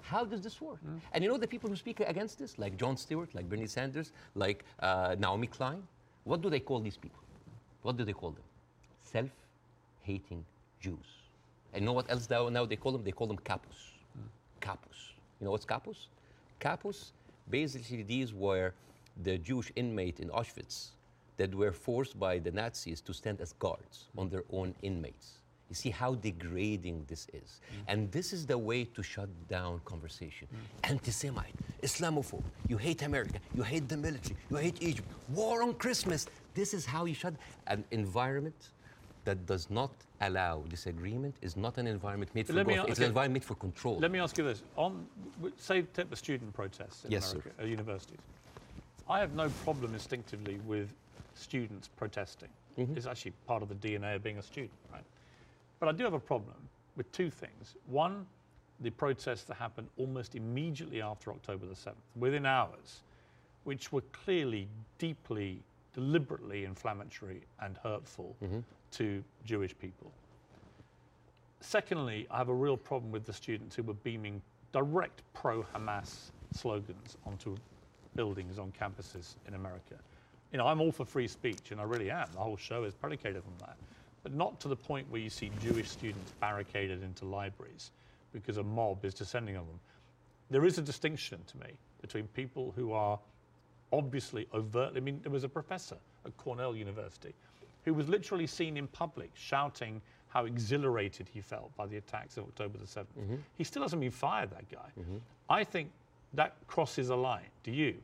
How does this work? And you know the people who speak against this, like Jon Stewart, like Bernie Sanders, like uh, Naomi Klein, what do they call these people? What do they call them? Self-hating Jews. And know what else now, they call them? They call them kapos. Kapos. You know what's kapos? Kapos, basically these were the Jewish inmate in Auschwitz that were forced by the Nazis to stand as guards on their own inmates. You see how degrading this is. And this is the way to shut down conversation. Anti Semite, Islamophobe, you hate America, you hate the military, you hate Egypt, war on Christmas. This is how you shut an environment that does not allow disagreement is not an environment made for Let growth. It's okay. an environment for control. Let me ask you this: on say, take the student protests in Yes, sir. America, at universities. I have no problem instinctively with students protesting. Mm-hmm. It's actually part of the DNA of being a student, right? But I do have a problem with two things. One, the protests that happened almost immediately after October the 7th, within hours, which were clearly deeply, deliberately inflammatory and hurtful Mm-hmm. To Jewish people. Secondly, I have a real problem with the students who were beaming direct pro Hamas slogans onto buildings on campuses in America. You know, I'm all for free speech, and I really am. The whole show is predicated on that. But not to the point where you see Jewish students barricaded into libraries because a mob is descending on them. There is a distinction to me between people who are obviously overtly. I mean, there was a professor at Cornell University who was literally seen in public shouting how exhilarated he felt by the attacks of October the 7th. He still hasn't been fired, that guy. I think that crosses a line. Do you?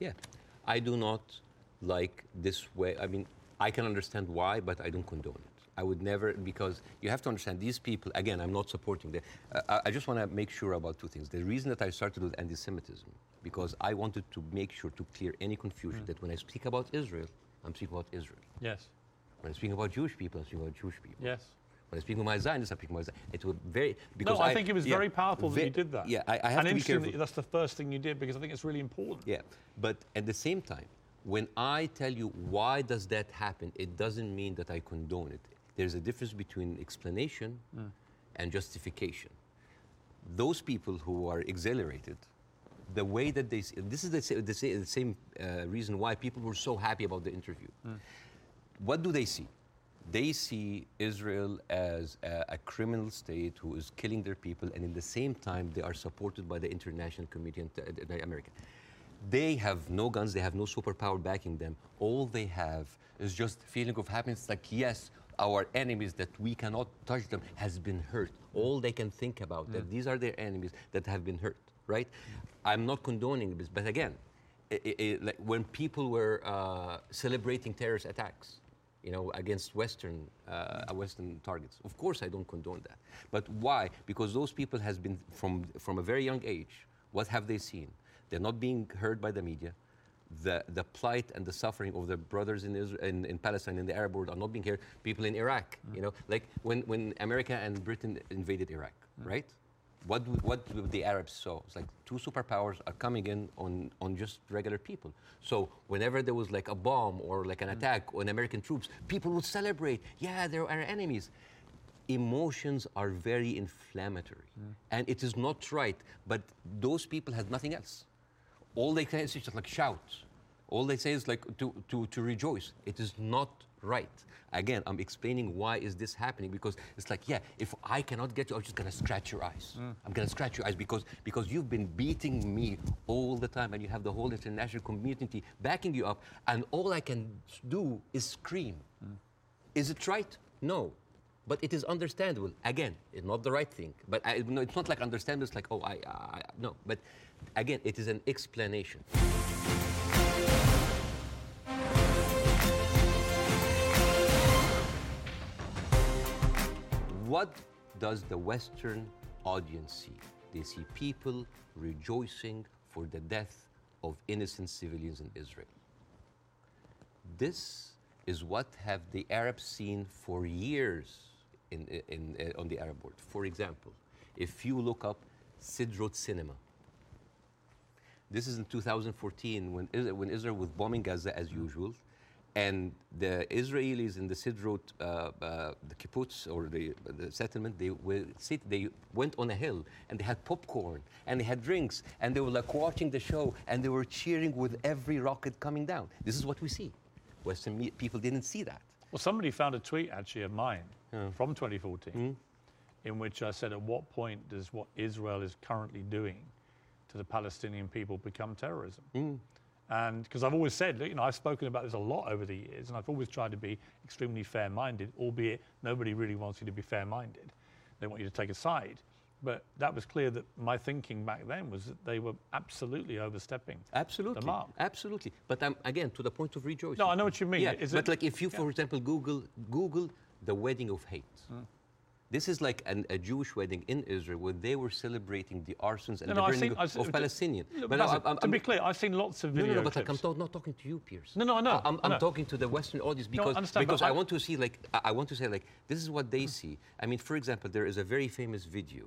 Yeah, I do not like this way. I mean, I can understand why, but I don't condone it. I would never, because you have to understand these people, again, I'm not supporting them. Uh, I- I just want to make sure about two things. The reason that I started with anti Semitism, because I wanted to make sure to clear any confusion that when I speak about Israel, I'm speaking about Israel. Yes. When I'm speaking about Jewish people, I'm speaking about Jewish people. Yes. When I speak with my Zionists, I'm speaking about Zionists. It was very because No, I, think it was yeah, very powerful that ve- you did that. Yeah, I, I have and to be careful. that that's the first thing you did because I think it's really important. Yeah, but at the same time, when I tell you why does that happen, it doesn't mean that I condone it. There's a difference between explanation and justification. Those people who are exhilarated, the way that they, this is the, the, the same uh, reason why people were so happy about the interview. What do they see? They see Israel as a, a criminal state who is killing their people, and in the same time, they are supported by the international community and the America. They have no guns, they have no superpower backing them. All they have is just feeling of happiness, like yes, our enemies that we cannot touch them has been hurt. All they can think about that these are their enemies that have been hurt, right? I'm not condoning this, but again, i- i- i- like when people were uh, celebrating terrorist attacks, you know, against Western uh, Western targets. Of course, I don't condone that. But why? Because those people has been from from a very young age. What have they seen? They're not being heard by the media. The, the plight and the suffering of the brothers in, Israel, in, in Palestine in the Arab world are not being heard. People in Iraq, you know, like when, when America and Britain invaded Iraq, right? What, what the Arabs saw? It's like two superpowers are coming in on, on just regular people. So whenever there was like a bomb or like an mm. attack on American troops, people would celebrate. Yeah, they're our enemies. Emotions are very inflammatory, mm. and it is not right. But those people had nothing else. All they can is just like shout. All they say is like to, to, to rejoice. It is not right. Again, I'm explaining why is this happening because it's like, yeah, if I cannot get you, I'm just gonna scratch your eyes. Mm. I'm gonna scratch your eyes because because you've been beating me all the time and you have the whole international community backing you up, and all I can do is scream. Mm. Is it right? No. But it is understandable. Again, it's not the right thing. But I, no, it's not like understandable. It's like, oh, I, I, no. But again, it is an explanation. What does the Western audience see? They see people rejoicing for the death of innocent civilians in Israel. This is what have the Arabs seen for years in, in, in, on the Arab world. For example, if you look up Sderot Cinema, this is in 2014 when, when Israel was bombing Gaza as usual, and the Israelis in the Sderot, uh, uh, the kibbutz or the, the settlement, they were sit, they went on a hill and they had popcorn and they had drinks and they were like watching the show and they were cheering with every rocket coming down. This is what we see. Western people didn't see that. Well, somebody found a tweet actually of mine from 2014 in which I said, at what point does what Israel is currently doing to the Palestinian people become terrorism? And because I've always said, you know, I've spoken about this a lot over the years, and I've always tried to be extremely fair minded, albeit nobody really wants you to be fair minded. They want you to take a side. But that was clear that my thinking back then was that they were absolutely overstepping Absolutely. the mark. Absolutely. But um, again, to the point of rejoicing. No, I know what you mean. Yeah, Is but it- like if you, for example, Google Google the wedding of hate. Hmm. This is like an, a Jewish wedding in Israel where they were celebrating the arsons and No, the no, burning seen- of, I've seen- of Palestinian. Look, But Bassem, I'm- to I'm- be clear, I've seen lots of no, video no, no, but like. I'm not talking to you, Piers. No, no, I I'm, I I'm know. talking to the Western audience because, I because I I- want to see, like, I I want to say, like, this is what they see. I mean, for example, there is a very famous video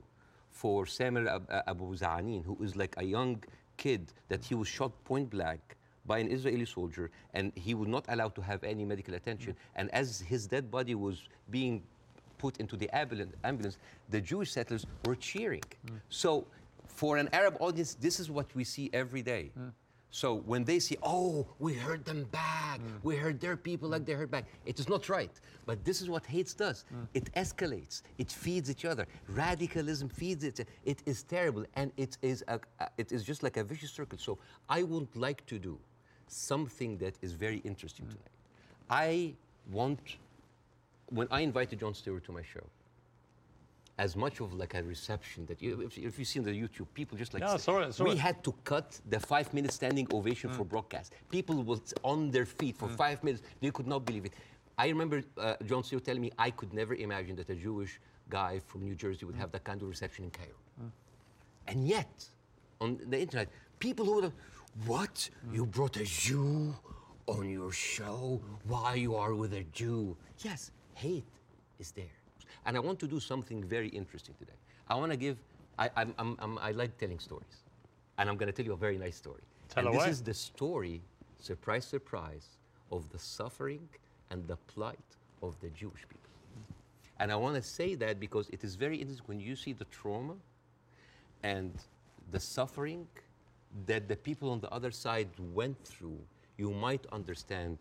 for Samuel uh, Abu Za'anin, who is like a young kid that he was shot point blank by an Israeli soldier, and he was not allowed to have any medical attention. And as his dead body was being put into the ambulance, the Jewish settlers were cheering. So, for an Arab audience, this is what we see every day. So when they say, "Oh, we heard them back. We heard their people like they heard back," it is not right. But this is what hate does. It escalates. It feeds each other. Radicalism feeds it. It is terrible, and it is a, it is just like a vicious circle. So I would like to do something that is very interesting tonight. I want when I invited Jon Stewart to my show. As much of like a reception that you, if, if you see on the YouTube, people just like say- saw it, we had to cut the five minute standing ovation Mm. for broadcast. People was on their feet for five minutes. They could not believe it. I remember uh, Jon Stewart telling me I could never imagine that a Jewish guy from New Jersey would have that kind of reception in Cairo. Mm. And yet, on the internet, people who would what? You brought a Jew on your show? Why you are with a Jew? Yes, hate is there. And I want to do something very interesting today. I want to give, I, I'm, I'm, I'm, I like telling stories. And I'm going to tell you a very nice story. Tell and away. this is the story, surprise, surprise, of the suffering and the plight of the Jewish people. And I want to say that because it is very interesting when you see the trauma and the suffering that the people on the other side went through, you might understand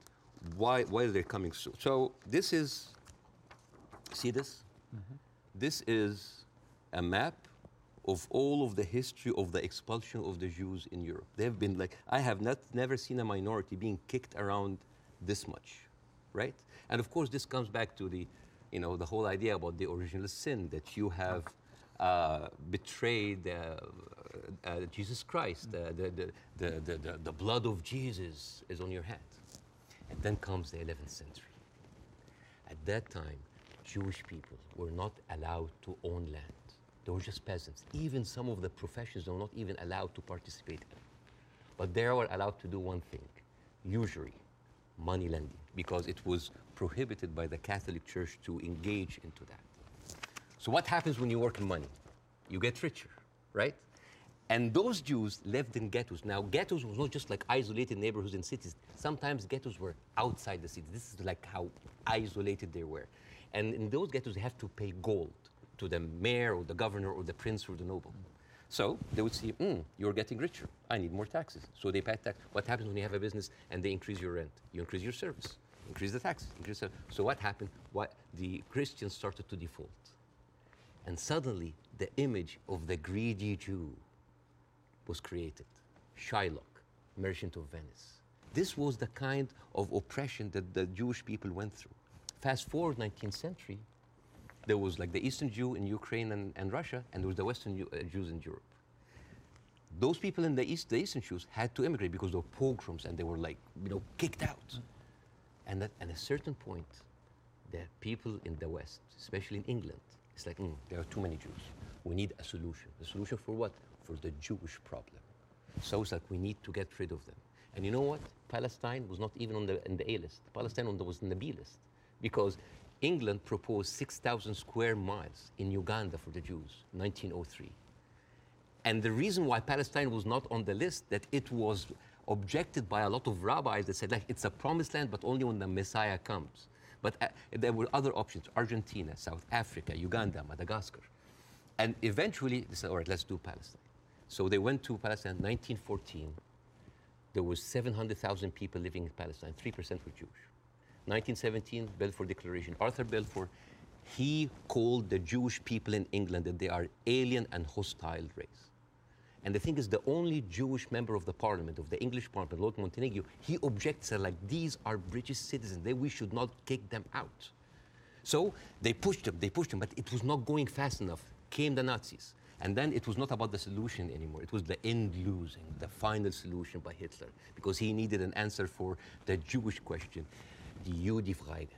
why, why they're coming so. So this is, see this? This is a map of all of the history of the expulsion of the Jews in Europe. They've been like, I have not, never seen a minority being kicked around this much, right? And of course, this comes back to the, you know, the whole idea about the original sin that you have uh, betrayed uh, uh, Jesus Christ. Uh, the, the, the, the, the blood of Jesus is on your head. And then comes the 11th century. At that time, Jewish people were not allowed to own land. They were just peasants. Even some of the professions were not even allowed to participate in. But they were allowed to do one thing usury, money lending, because it was prohibited by the Catholic Church to engage into that. So, what happens when you work in money? You get richer, right? And those Jews lived in ghettos. Now, ghettos was not just like isolated neighborhoods in cities. Sometimes ghettos were outside the city. This is like how isolated they were. And in those ghettos, they have to pay gold to the mayor or the governor or the prince or the noble. So they would see, mm, you're getting richer. I need more taxes. So they pay tax. What happens when you have a business and they increase your rent? You increase your service, increase the taxes. Increase the, so what happened? What, the Christians started to default. And suddenly, the image of the greedy Jew was created. Shylock, merchant of Venice. This was the kind of oppression that the Jewish people went through. Fast forward 19th century, there was like the Eastern Jew in Ukraine and, and Russia, and there was the Western Jew, uh, Jews in Europe. Those people in the East, the Eastern Jews, had to immigrate because of pogroms, and they were like, you know, kicked out. And at, at a certain point, the people in the West, especially in England, it's like, mm, there are too many Jews. We need a solution. A solution for what? For the Jewish problem. So it's like we need to get rid of them. And you know what? Palestine was not even on the, in the A list. Palestine the, was in the B list because England proposed 6,000 square miles in Uganda for the Jews, 1903. And the reason why Palestine was not on the list, that it was objected by a lot of rabbis that said, like, it's a promised land, but only when the Messiah comes. But uh, there were other options Argentina, South Africa, Uganda, Madagascar. And eventually, they said, all right, let's do Palestine. So they went to Palestine in 1914. There was 700,000 people living in Palestine, 3% were Jewish. 1917, Balfour Declaration. Arthur Balfour, he called the Jewish people in England that they are alien and hostile race. And the thing is, the only Jewish member of the parliament, of the English parliament, Lord Montagu, he objects that, like these are British citizens. They, we should not kick them out. So they pushed them, they pushed them, but it was not going fast enough. Came the Nazis. And then it was not about the solution anymore. It was the end losing, the final solution by Hitler, because he needed an answer for the Jewish question, the Judenfrage.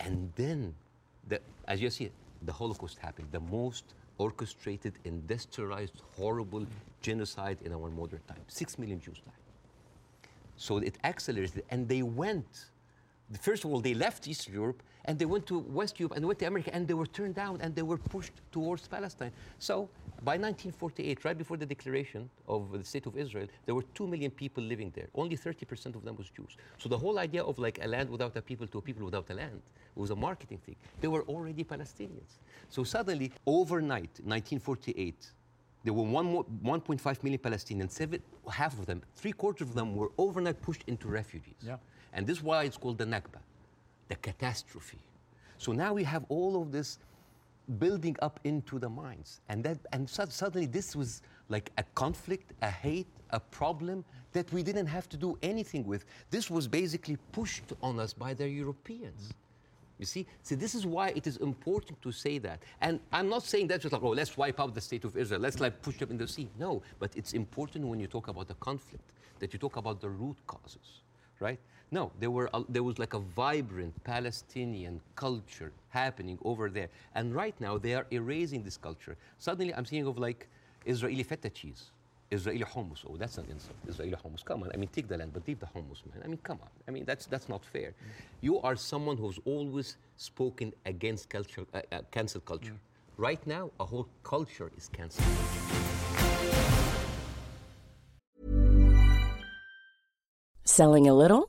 And then, the, as you see, the Holocaust happened, the most orchestrated, industrialized, horrible genocide in our modern time. Six million Jews died. So it accelerated, and they went. First of all, they left Eastern Europe and they went to West Europe and went to America and they were turned down and they were pushed towards Palestine. So by 1948, right before the declaration of the State of Israel, there were 2 million people living there. Only 30% of them was Jews. So the whole idea of like a land without a people to a people without a land was a marketing thing. They were already Palestinians. So suddenly, overnight, 1948, there were 1.5 million Palestinians. Seven, half of them, three quarters of them, were overnight pushed into refugees. Yeah. And this is why it's called the Nakba, the catastrophe. So now we have all of this building up into the minds. And, that, and so, suddenly this was like a conflict, a hate, a problem that we didn't have to do anything with. This was basically pushed on us by the Europeans. You see? So this is why it is important to say that. And I'm not saying that just like, oh, let's wipe out the state of Israel, let's like push them in the sea. No, but it's important when you talk about the conflict that you talk about the root causes, right? No, there, were a, there was like a vibrant Palestinian culture happening over there. And right now they are erasing this culture. Suddenly I'm thinking of like Israeli feta cheese. Israeli hummus. Oh, that's an insult. Israeli hummus. Come on. I mean, take the land, but leave the hummus, man. I mean, come on. I mean, that's that's not fair. Mm. You are someone who's always spoken against culture, uh, uh, cancel culture. Mm. Right now, a whole culture is canceled. Selling a little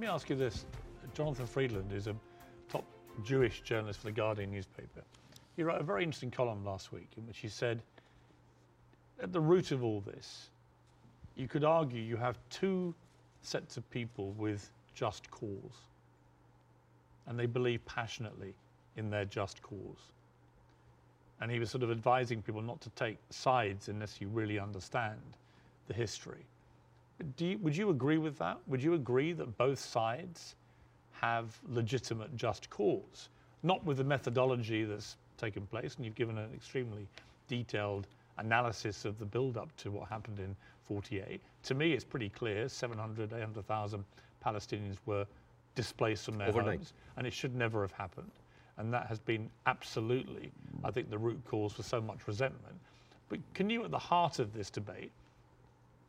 me ask you this. Jonathan Freedland is a top Jewish journalist for the Guardian newspaper. He wrote a very interesting column last week in which he said, at the root of all this, you could argue you have two sets of people with just cause, and they believe passionately in their just cause. And he was sort of advising people not to take sides unless you really understand the history. You, would you agree with that? Would you agree that both sides have legitimate just cause? Not with the methodology that's taken place, and you've given an extremely detailed analysis of the build-up to what happened in 48. To me, it's pretty clear 700, 800,000 Palestinians were displaced from their Overnight. homes, and it should never have happened. And that has been absolutely, I think, the root cause for so much resentment. But can you, at the heart of this debate,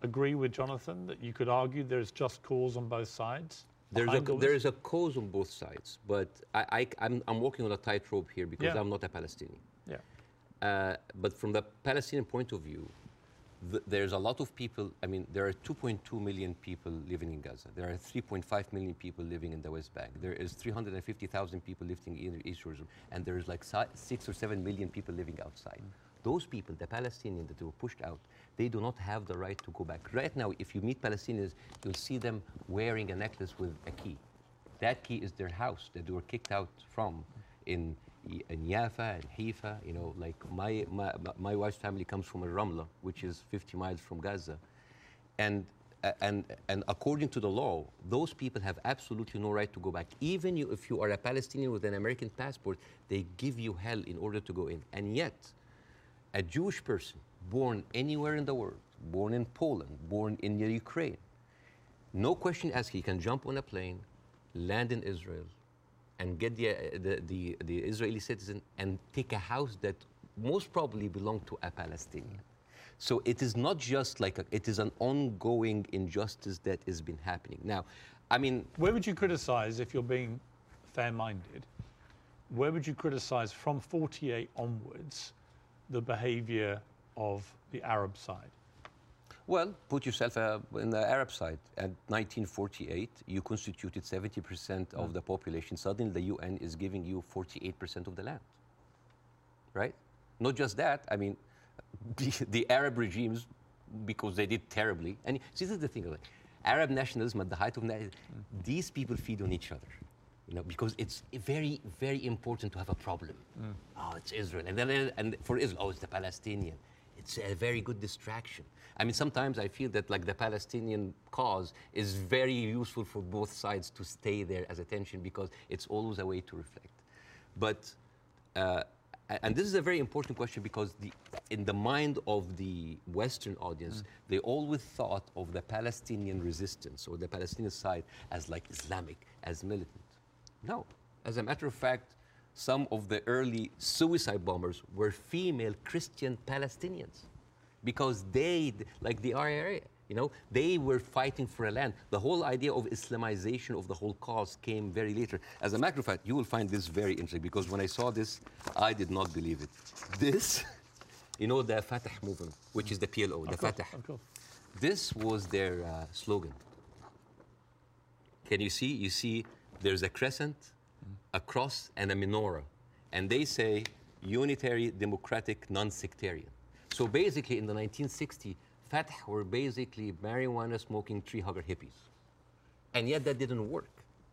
agree with Jonathan that you could argue there's just cause on both sides? There's a, there is a cause on both sides, but I, I, am I'm walking on a tightrope here because Yeah. I'm not a Palestinian. Yeah. Uh, but from the Palestinian point of view, th- there's a lot of people. I mean, there are 2.2 million people living in Gaza. There are 3.5 million people living in the West Bank. There is 350,000 people living in East Jerusalem, and there is like si- six or seven million people living outside. Those people, the Palestinians that were pushed out, they do not have the right to go back. Right now, if you meet Palestinians, you'll see them wearing a necklace with a key. That key is their house that they were kicked out from in in Yafa and Haifa. You know, like my, my my wife's family comes from Ramla, which is 50 miles from Gaza, and and and according to the law, those people have absolutely no right to go back. Even you, if you are a Palestinian with an American passport, they give you hell in order to go in. And yet, a Jewish person born anywhere in the world, born in Poland, born in the Ukraine, no question asked, he can jump on a plane, land in Israel, and get the, uh, the, the, the Israeli citizen and take a house that most probably belonged to a Palestinian. So it is not just like a, it is an ongoing injustice that has been happening. Now, I mean, Where would you criticize, if you're being fair minded, where would you criticize from 48 onwards the behavior of the Arab side? Well, put yourself uh, in the Arab side. At 1948, you constituted 70% of the population. Suddenly, the UN is giving you 48% of the land. Right? Not just that. I mean, the, the Arab regimes, because they did terribly. And see, this is the thing. Like, Arab nationalism at the height of na- these people feed on each other. You know, because it's very, very important to have a problem. Oh, it's Israel, and then and for Israel, oh, it's the Palestinian. It's a very good distraction. I mean, sometimes I feel that like the Palestinian cause is very useful for both sides to stay there as attention because it's always a way to reflect. But uh, and this is a very important question because the, in the mind of the Western audience, they always thought of the Palestinian resistance or the Palestinian side as like Islamic, as militant. No. As a matter of fact, some of the early suicide bombers were female Christian Palestinians because they, like the IRA, you know, they were fighting for a land. The whole idea of Islamization of the whole cause came very later. As a matter of fact, you will find this very interesting because when I saw this, I did not believe it. This, you know, the Fatah movement, which is the PLO, the Fatah. Of course. This was their uh, slogan. Can you see? You see, there's a crescent, a cross, and a menorah. And they say unitary, democratic, non sectarian. So basically, in the 1960s, Fatah were basically marijuana smoking tree hugger hippies. And yet that didn't work,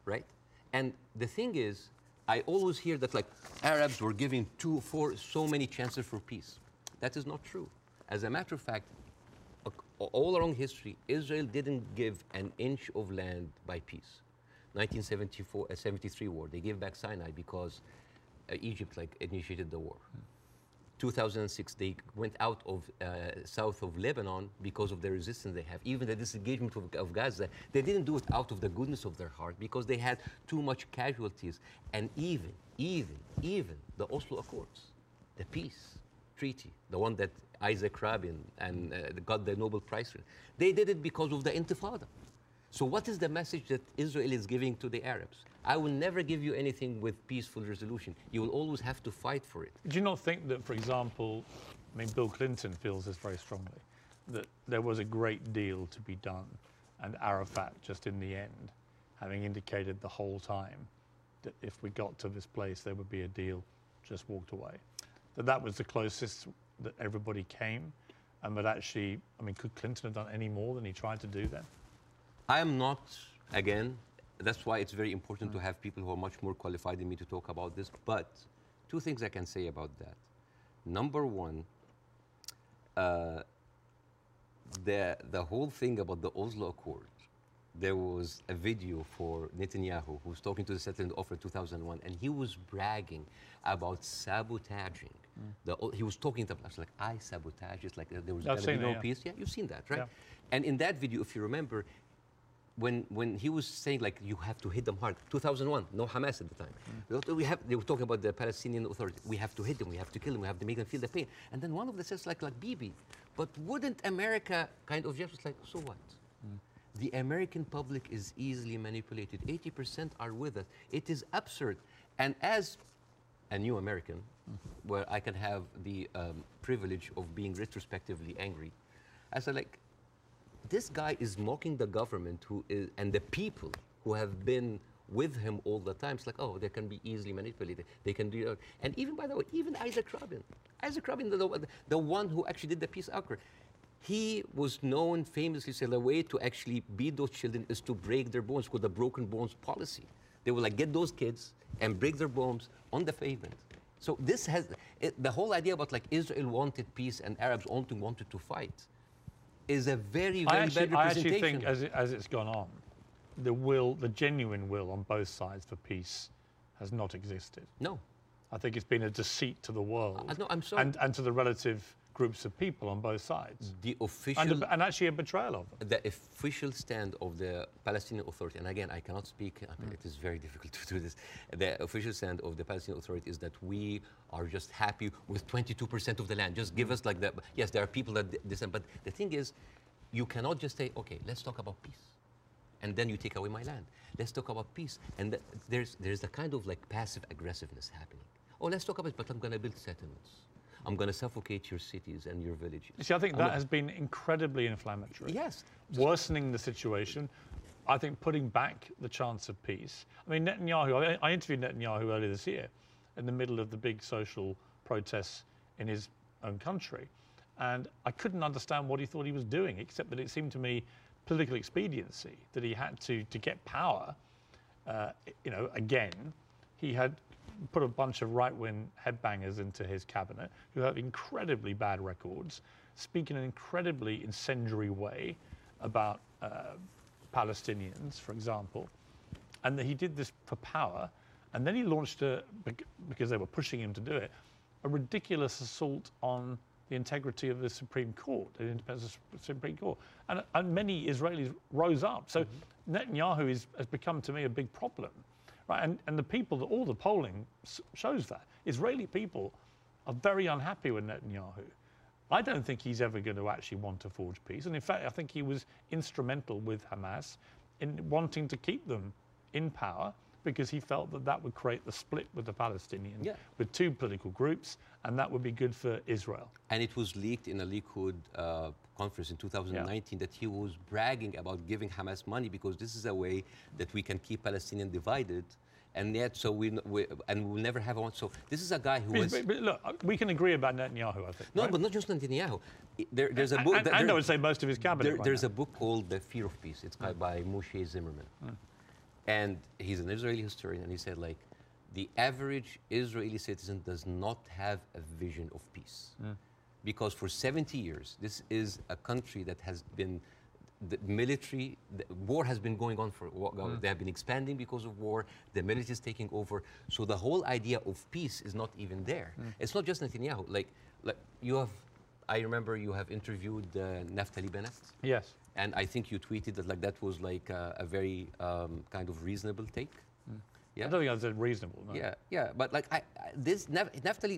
right? And the thing is, I always hear that like Arabs were giving two, four, so many chances for peace. That is not true. As a matter of fact, all along history, Israel didn't give an inch of land by peace. 1974, uh, 73 war, they gave back Sinai because uh, Egypt like initiated the war. 2006, they went out of uh, south of Lebanon because of the resistance they have. Even the disengagement of, of Gaza, they didn't do it out of the goodness of their heart because they had too much casualties. And even, even, even the Oslo Accords, the peace treaty, the one that Isaac Rabin and uh, got the Nobel Prize for, they did it because of the Intifada. So, what is the message that Israel is giving to the Arabs? I will never give you anything with peaceful resolution. You will always have to fight for it. Do you not think that, for example, I mean, Bill Clinton feels this very strongly, that there was a great deal to be done, and Arafat, just in the end, having indicated the whole time that if we got to this place, there would be a deal, just walked away. That that was the closest that everybody came. And but actually, I mean, could Clinton have done any more than he tried to do then? I am not, again, that's why it's very important to have people who are much more qualified than me to talk about this. But two things I can say about that. Number one, uh, the, the whole thing about the Oslo Accord, there was a video for Netanyahu who was talking to the settlement offer in 2001, and he was bragging about sabotaging. The, he was talking to I was like, I sabotage. It's like uh, there was gonna be seen it, no yeah. peace. Yeah, you've seen that, right? Yeah. And in that video, if you remember, when when he was saying like you have to hit them hard, 2001, no Hamas at the time. Mm. We have they were talking about the Palestinian Authority. We have to hit them. We have to kill them. We have to make them feel the pain. And then one of them says like like Bibi, but wouldn't America kind of just like so what? Mm. The American public is easily manipulated. 80% are with us. It is absurd. And as a new American, where I can have the um, privilege of being retrospectively angry, I said, like, this guy is mocking the government who is, and the people who have been with him all the time. It's like, oh, they can be easily manipulated. They can do that. And even, by the way, even Isaac Rabin, Isaac Rabin, the, the, the one who actually did the peace accord, he was known famously say the way to actually beat those children is to break their bones called the broken bones policy. They will like get those kids and break their bones on the pavement. So this has it, the whole idea about like Israel wanted peace and Arabs only wanted to fight is a very very I actually, bad I actually representation. think as, it, as it's gone on, the will, the genuine will on both sides for peace has not existed. no, I think it's been a deceit to the world no, I'm sorry. and, and to the relative groups of people on both sides. the And, official a- and actually a betrayal of them. the official stand of the Palestinian Authority, and again, I cannot speak, I mean, mm. it is very difficult to do this. The official stand of the Palestinian Authority is that we are just happy with 22% of the land. Just give mm. us like that. Yes, there are people that dissent, but the thing is, you cannot just say, okay, let's talk about peace. And then you take away my land. Let's talk about peace. And th- there's, there's a kind of like passive aggressiveness happening. Oh, let's talk about it, but I'm going to build settlements. I'm going to suffocate your cities and your villages. You see, I think I'm that has been incredibly inflammatory. Yes. Worsening the situation. I think putting back the chance of peace. I mean, Netanyahu, I, I interviewed Netanyahu earlier this year in the middle of the big social protests in his own country. And I couldn't understand what he thought he was doing, except that it seemed to me political expediency that he had to, to get power. Uh, you know, again, he had put a bunch of right-wing headbangers into his cabinet who have incredibly bad records, speak in an incredibly incendiary way about uh, Palestinians, for example, and that he did this for power, and then he launched a because they were pushing him to do it, a ridiculous assault on the integrity of the Supreme Court, the independence of the Supreme Court, and, and many Israelis rose up. So Netanyahu is, has become to me a big problem, right? And and the people, that all the polling shows that Israeli people are very unhappy with Netanyahu. I don't think he's ever going to actually want to forge peace. And in fact, I think he was instrumental with Hamas in wanting to keep them in power because he felt that that would create the split with the Palestinians, Yeah. with two political groups, and that would be good for Israel. And it was leaked in a Likud uh, conference in 2019 that he was bragging about giving Hamas money because this is a way that we can keep Palestinians divided. And yet, so we, we and we'll never have one. So this is a guy who But, was. but- but look, we can agree about Netanyahu, I think. no, right? but not just Netanyahu. There, there's a And- book. and, there- I would say most of his cabinet. there- right there's now. a book called The Fear of Peace. It's by, mm. by Moshe Zimmerman. Mm. And he's an Israeli historian, and he said, like, the average Israeli citizen does not have a vision of peace. Mm. Because for 70 years, this is a country that has been, the military, the war has been going on for, wa- they have been expanding because of war, the military is taking over. So the whole idea of peace is not even there. It's not just Netanyahu. Like, like you have, I remember you have interviewed uh, Naftali Bennett. Yes. And I think you tweeted that like that was like uh, a very um, kind of reasonable take. Yeah, I don't think I said reasonable. No. Yeah, yeah, but like I, I this Naf- Naftali,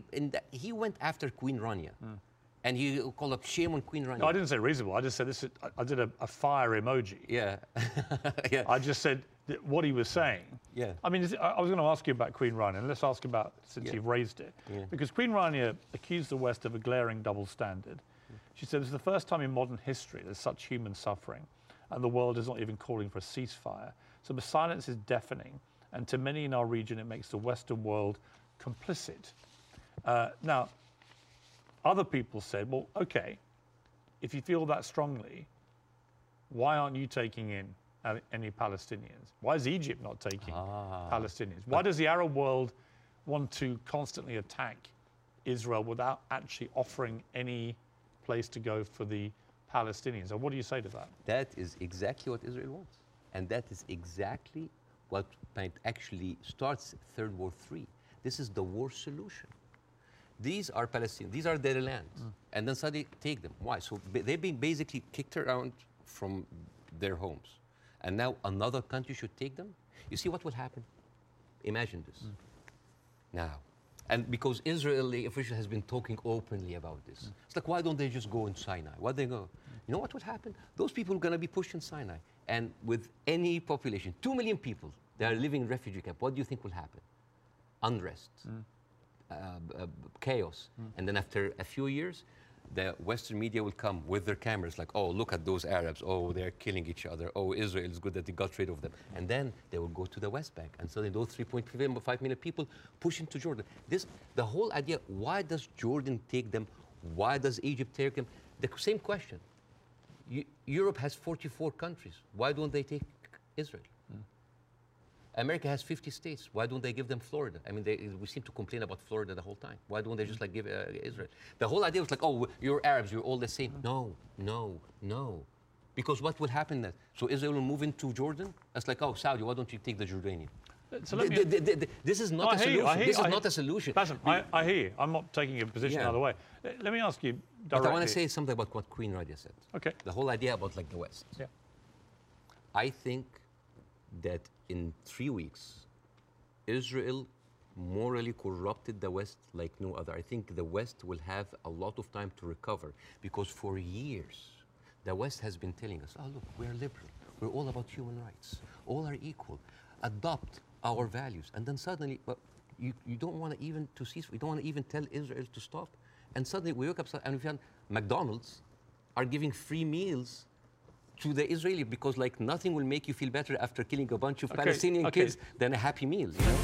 he went after Queen Rania, and you called up shame on Queen Rania. No, I didn't say reasonable. I just said this. Is, I- did a, a fire emoji. Yeah, yeah. I just said that what he was saying. Yeah. I mean, I was going to ask you about Queen Rania, and let's ask about since Yeah. you've raised it, Yeah. because Queen Rania accused the West of a glaring double standard. She said it's the first time in modern history there's such human suffering, and the world is not even calling for a ceasefire. So the silence is deafening, and to many in our region, it makes the Western world complicit. Uh, now, other people said, well, okay, if you feel that strongly, why aren't you taking in any Palestinians? Why is Egypt not taking ah. Palestinians? Why does the Arab world want to constantly attack Israel without actually offering any place to go for the Palestinians? And what do you say to that? That is exactly what Israel wants. And that is exactly what actually starts Third War Three. This is the war solution. These are Palestinians. These are their lands. Mm. And then suddenly take them. Why? So they've been basically kicked around from their homes. And now another country should take them? You see what will happen? Imagine this. Mm. Now, and because Israeli official has been talking openly about this, mm. it's like why don't they just go in Sinai? Why they go? You know what would happen? Those people are going to be pushed in Sinai, and with any population, two million people, they are living in refugee camp. What do you think will happen? Unrest, uh, uh, chaos, and then after a few years, the Western media will come with their cameras, like, oh, look at those Arabs. Oh, they're killing each other. Oh, Israel is good that they got rid of them. And then they will go to the West Bank, and suddenly those 3.5 million people push into Jordan. This, the whole idea. Why does Jordan take them? Why does Egypt take them? The same question. Eu- Europe has 44 countries. Why don't they take Israel? America has 50 states. Why don't they give them Florida? I mean, they, we seem to complain about Florida the whole time. Why don't they just like give uh, Israel? The whole idea was like, oh, you're Arabs, you're all the same. No, no, no. Because what will happen then? So Israel will move into Jordan? That's like, oh, Saudi, why don't you take the Jordanian? So let me- Th- th- th- th- this is not I a you, solution. I hear This you, is I not hear- a solution. Bassem, I, I hear you. I'm not taking a position Yeah. either way. Uh, Let me ask you But directly. I want to say something about what Queen Rania said. Okay. The whole idea about like the West. Yeah. I think that in three weeks, Israel morally corrupted the West like no other. I think the West will have a lot of time to recover because for years, the West has been telling us, oh, look, we're liberal. We're all about human rights. All are equal. Adopt our values. And then suddenly, you, you don't want to even to cease, we don't want to even tell Israel to stop. And suddenly we wake up and we found McDonald's are giving free meals to the Israeli because like nothing will make you feel better after killing a bunch of Okay, Palestinian okay. kids than a happy meal. You know?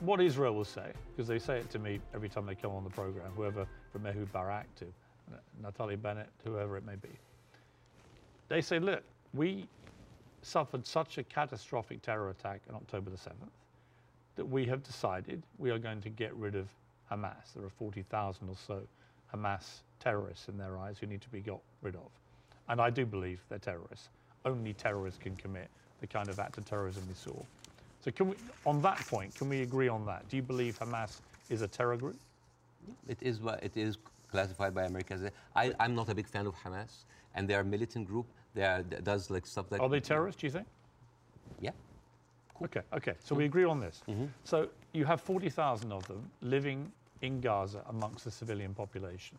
what Israel will say, because they say it to me every time they come on the program, whoever from Ehud Barak to Naftali Bennett, whoever it may be, they say, look, we suffered such a catastrophic terror attack on October the 7th that we have decided we are going to get rid of Hamas. There are 40,000 or so Hamas terrorists in their eyes who need to be got rid of. And I do believe they're terrorists. Only terrorists can commit the kind of act of terrorism we saw. So can we, on that point, can we agree on that? Do you believe Hamas is a terror group? It is, it is classified by America as. A, I, I'm not a big fan of Hamas, and they are a militant group. They are, that does like stuff like. Are they terrorists, do you think? Yeah. Okay, okay. So we agree on this. Mm-hmm. So you have 40,000 of them living in Gaza amongst the civilian population.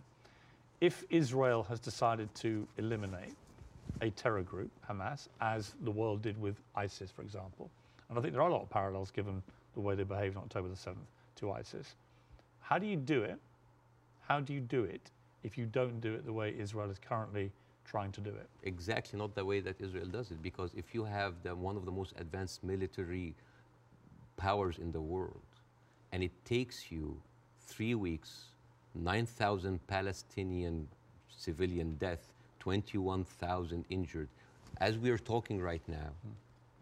If Israel has decided to eliminate a terror group, Hamas, as the world did with ISIS, for example, and I think there are a lot of parallels given the way they behaved on October the 7th to ISIS, how do you do it? How do you do it if you don't do it the way Israel is currently trying to do it? Exactly not the way that Israel does it, because if you have the, one of the most advanced military powers in the world, and it takes you three weeks, 9,000 Palestinian civilian death, 21,000 injured. As we are talking right now, hmm.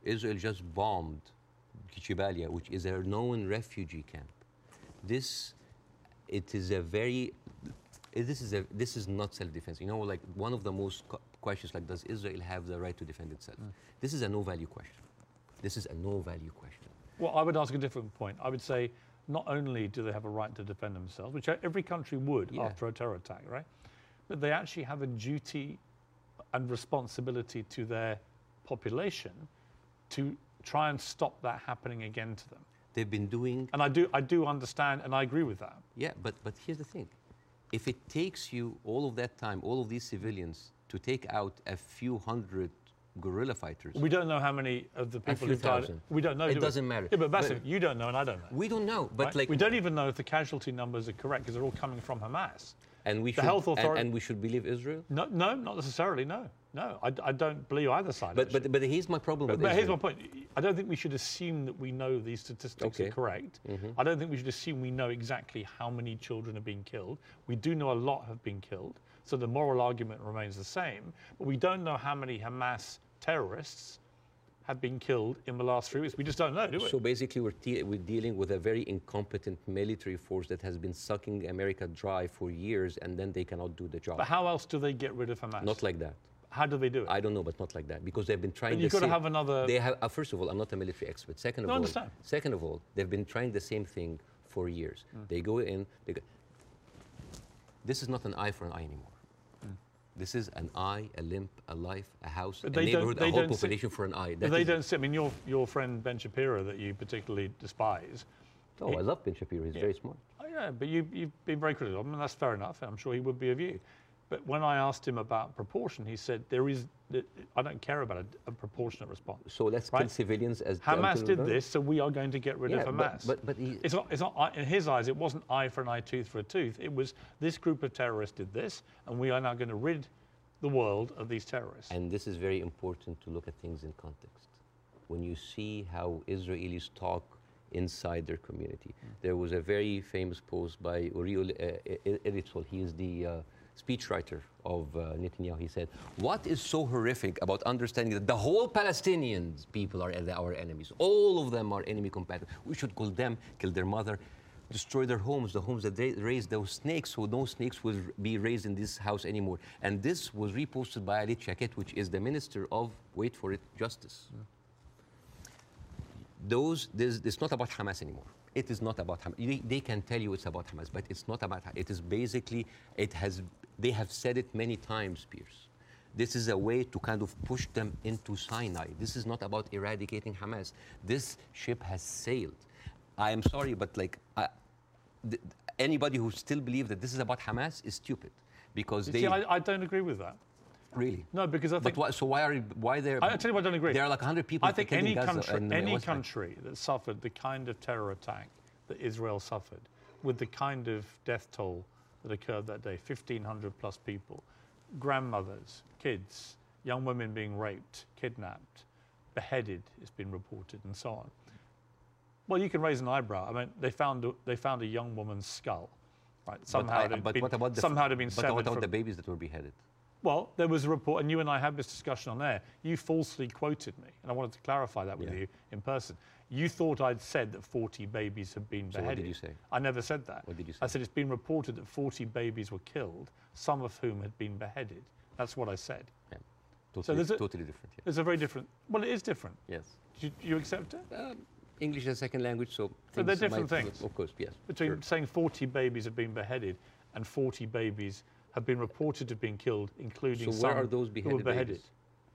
Israel just bombed Jabalia, which is a known refugee camp. This, it is a very, Eh, this is a, this is not self-defense. You know, like one of the most questions, like, does Israel have the right to defend itself? Mm. This is a no-value question. This is a no-value question. Well, I would ask a different point. I would say not only do they have a right to defend themselves, which every country would Yeah. after a terror attack, right? But they actually have a duty and responsibility to their population to try and stop that happening again to them. They've been doing And I do, I do understand and I agree with that. Yeah, but, but here's the thing. If it takes you all of that time, all of these civilians, to take out a few hundred guerrilla fighters, We don't know how many of the people who died. thousand. We don't know. It do doesn't matter. Yeah, but Bassem, you don't know and I don't know. we don't know. But right? like we don't even know if the casualty numbers are correct because they're all coming from Hamas. And we the should, health and- authority. and, we should believe Israel. no, no, not necessarily. No, no, I, I don't believe either side. But, but but here's my problem But, but here's my point. I don't think we should assume that we know these statistics are Okay. correct. Mm-hmm. I don't think we should assume we know exactly how many children are being killed. We do know a lot have been killed, so the moral argument remains the same. But we don't know how many Hamas terrorists have been killed in the last three weeks. We just don't know, do we? So basically, we're, we're dealing with a very incompetent military force that has been sucking America dry for years, and then they cannot do the job. but how else do they get rid of Hamas? Not like that. How do they do it? I don't know, but not like that because they've been trying. But you've gotta same- have another- They have. Uh, first of all, I'm not a military expert. Second of No, all, understand. second of all, they've been trying the same thing for years. Hmm. They go in. They go, this is not an eye for an eye anymore. This is an eye, a limb, a life, a house, a they don't- neighborhood, they a whole population for an eye. But That they don't see. I mean, your your friend Ben Shapiro that you particularly despise. Oh, I love Ben Shapiro. He's very smart. Oh, yeah, but you, you've been very critical. I mean, that's fair enough. I'm sure he would be of you. But when I asked him about proportion, he said there is. I don't care about a, a proportionate response. So let's Right. kill civilians as Hamas did this, so we are going to get rid Yeah, of Hamas. but- but he- it's not. It's not. In his eyes, it wasn't eye for an eye, tooth for a tooth. It was this group of terrorists did this, and we are now going to rid the world of these terrorists. And this is very important to look at things in context. When you see how Israelis talk inside their community, there was a very famous post by Uriel uh, Eritzol. He is the uh, speechwriter of uh, Netanyahu. He said, "What is so horrific about understanding that the whole Palestinians people are our enemies? All of them are enemy combatants. We should kill them, kill their mother." destroy their homes, the homes that they raised those snakes, so no snakes will be raised in this house anymore. And this was reposted by Ayelet Shaked, which is the minister of, wait for it, justice. Those, this, it's not about Hamas anymore. It is not about Hamas. They, they can tell you it's about Hamas, but it's not about. Hamas. It is basically, it has. They have said it many times, Piers. This is a way to kind of push them into Sinai. This is not about eradicating Hamas. This ship has sailed. I am sorry, but like I, th- anybody who still believes that this is about Hamas is stupid, because You they See, I, I don't agree with that. really. No, because I But think. why, so why are why there? I, tell you what, I don't agree. There are like 100 people. I think any country, any West country that suffered the kind of terror attack that Israel suffered, with the kind of death toll that occurred that day, 1,500 plus people, grandmothers, kids, young women being raped, kidnapped, beheaded, it's been reported, and so on. Well, you can raise an eyebrow. I mean, they found a, they found a young woman's skull, right? Uh, somehow, but, I- it had but been, what about the somehow it had been but what about from- the babies that were beheaded? Well, there was a report, and you and I had this discussion on air. You falsely quoted me, and I wanted to clarify that with Yeah. you in person. You thought I'd said that 40 babies had been So what beheaded. did you say? I never said that. What did you say? I said it's been reported that 40 babies were killed, some of whom had been beheaded. That's what I said. Yeah. Totally, there's a- totally different. Yeah. It's a very different. Well, it is different. Yes. Do you, you accept it? Um, English as a second language, so. But they're different might- things. Of course, yes. Between sure. saying 40 babies have been beheaded and 40 babies have been reported to have been killed, including So where some are those who beheaded were beheaded.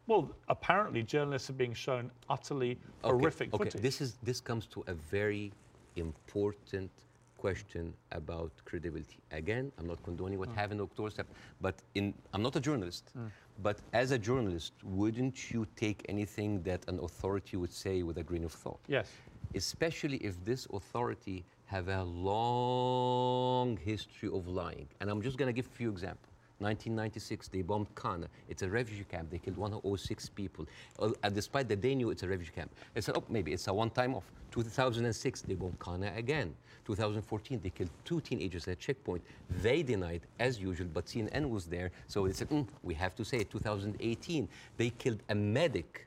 Well, apparently journalists are being shown utterly Okay, horrific okay. footage. This is this comes to a very important question about credibility. Again, I'm not condoning Mm. what happened in October 7th, but in I'm not a journalist. Mm. But as a journalist, wouldn't you take anything that an authority would say with a grain of thought? Yes. especially if this authority have a long history of lying. And I'm just going to give a few examples. 1996, they bombed Kana. It's a refugee camp. They killed 106 people. Uh, despite that they knew it's a refugee camp. They said, oh, maybe it's a one-time off. 2006, they bombed Kana again. 2014, they killed two teenagers at a checkpoint. They denied, as usual, but CNN was there. So they said, "Mm, we have to say it. 2018, they killed a medic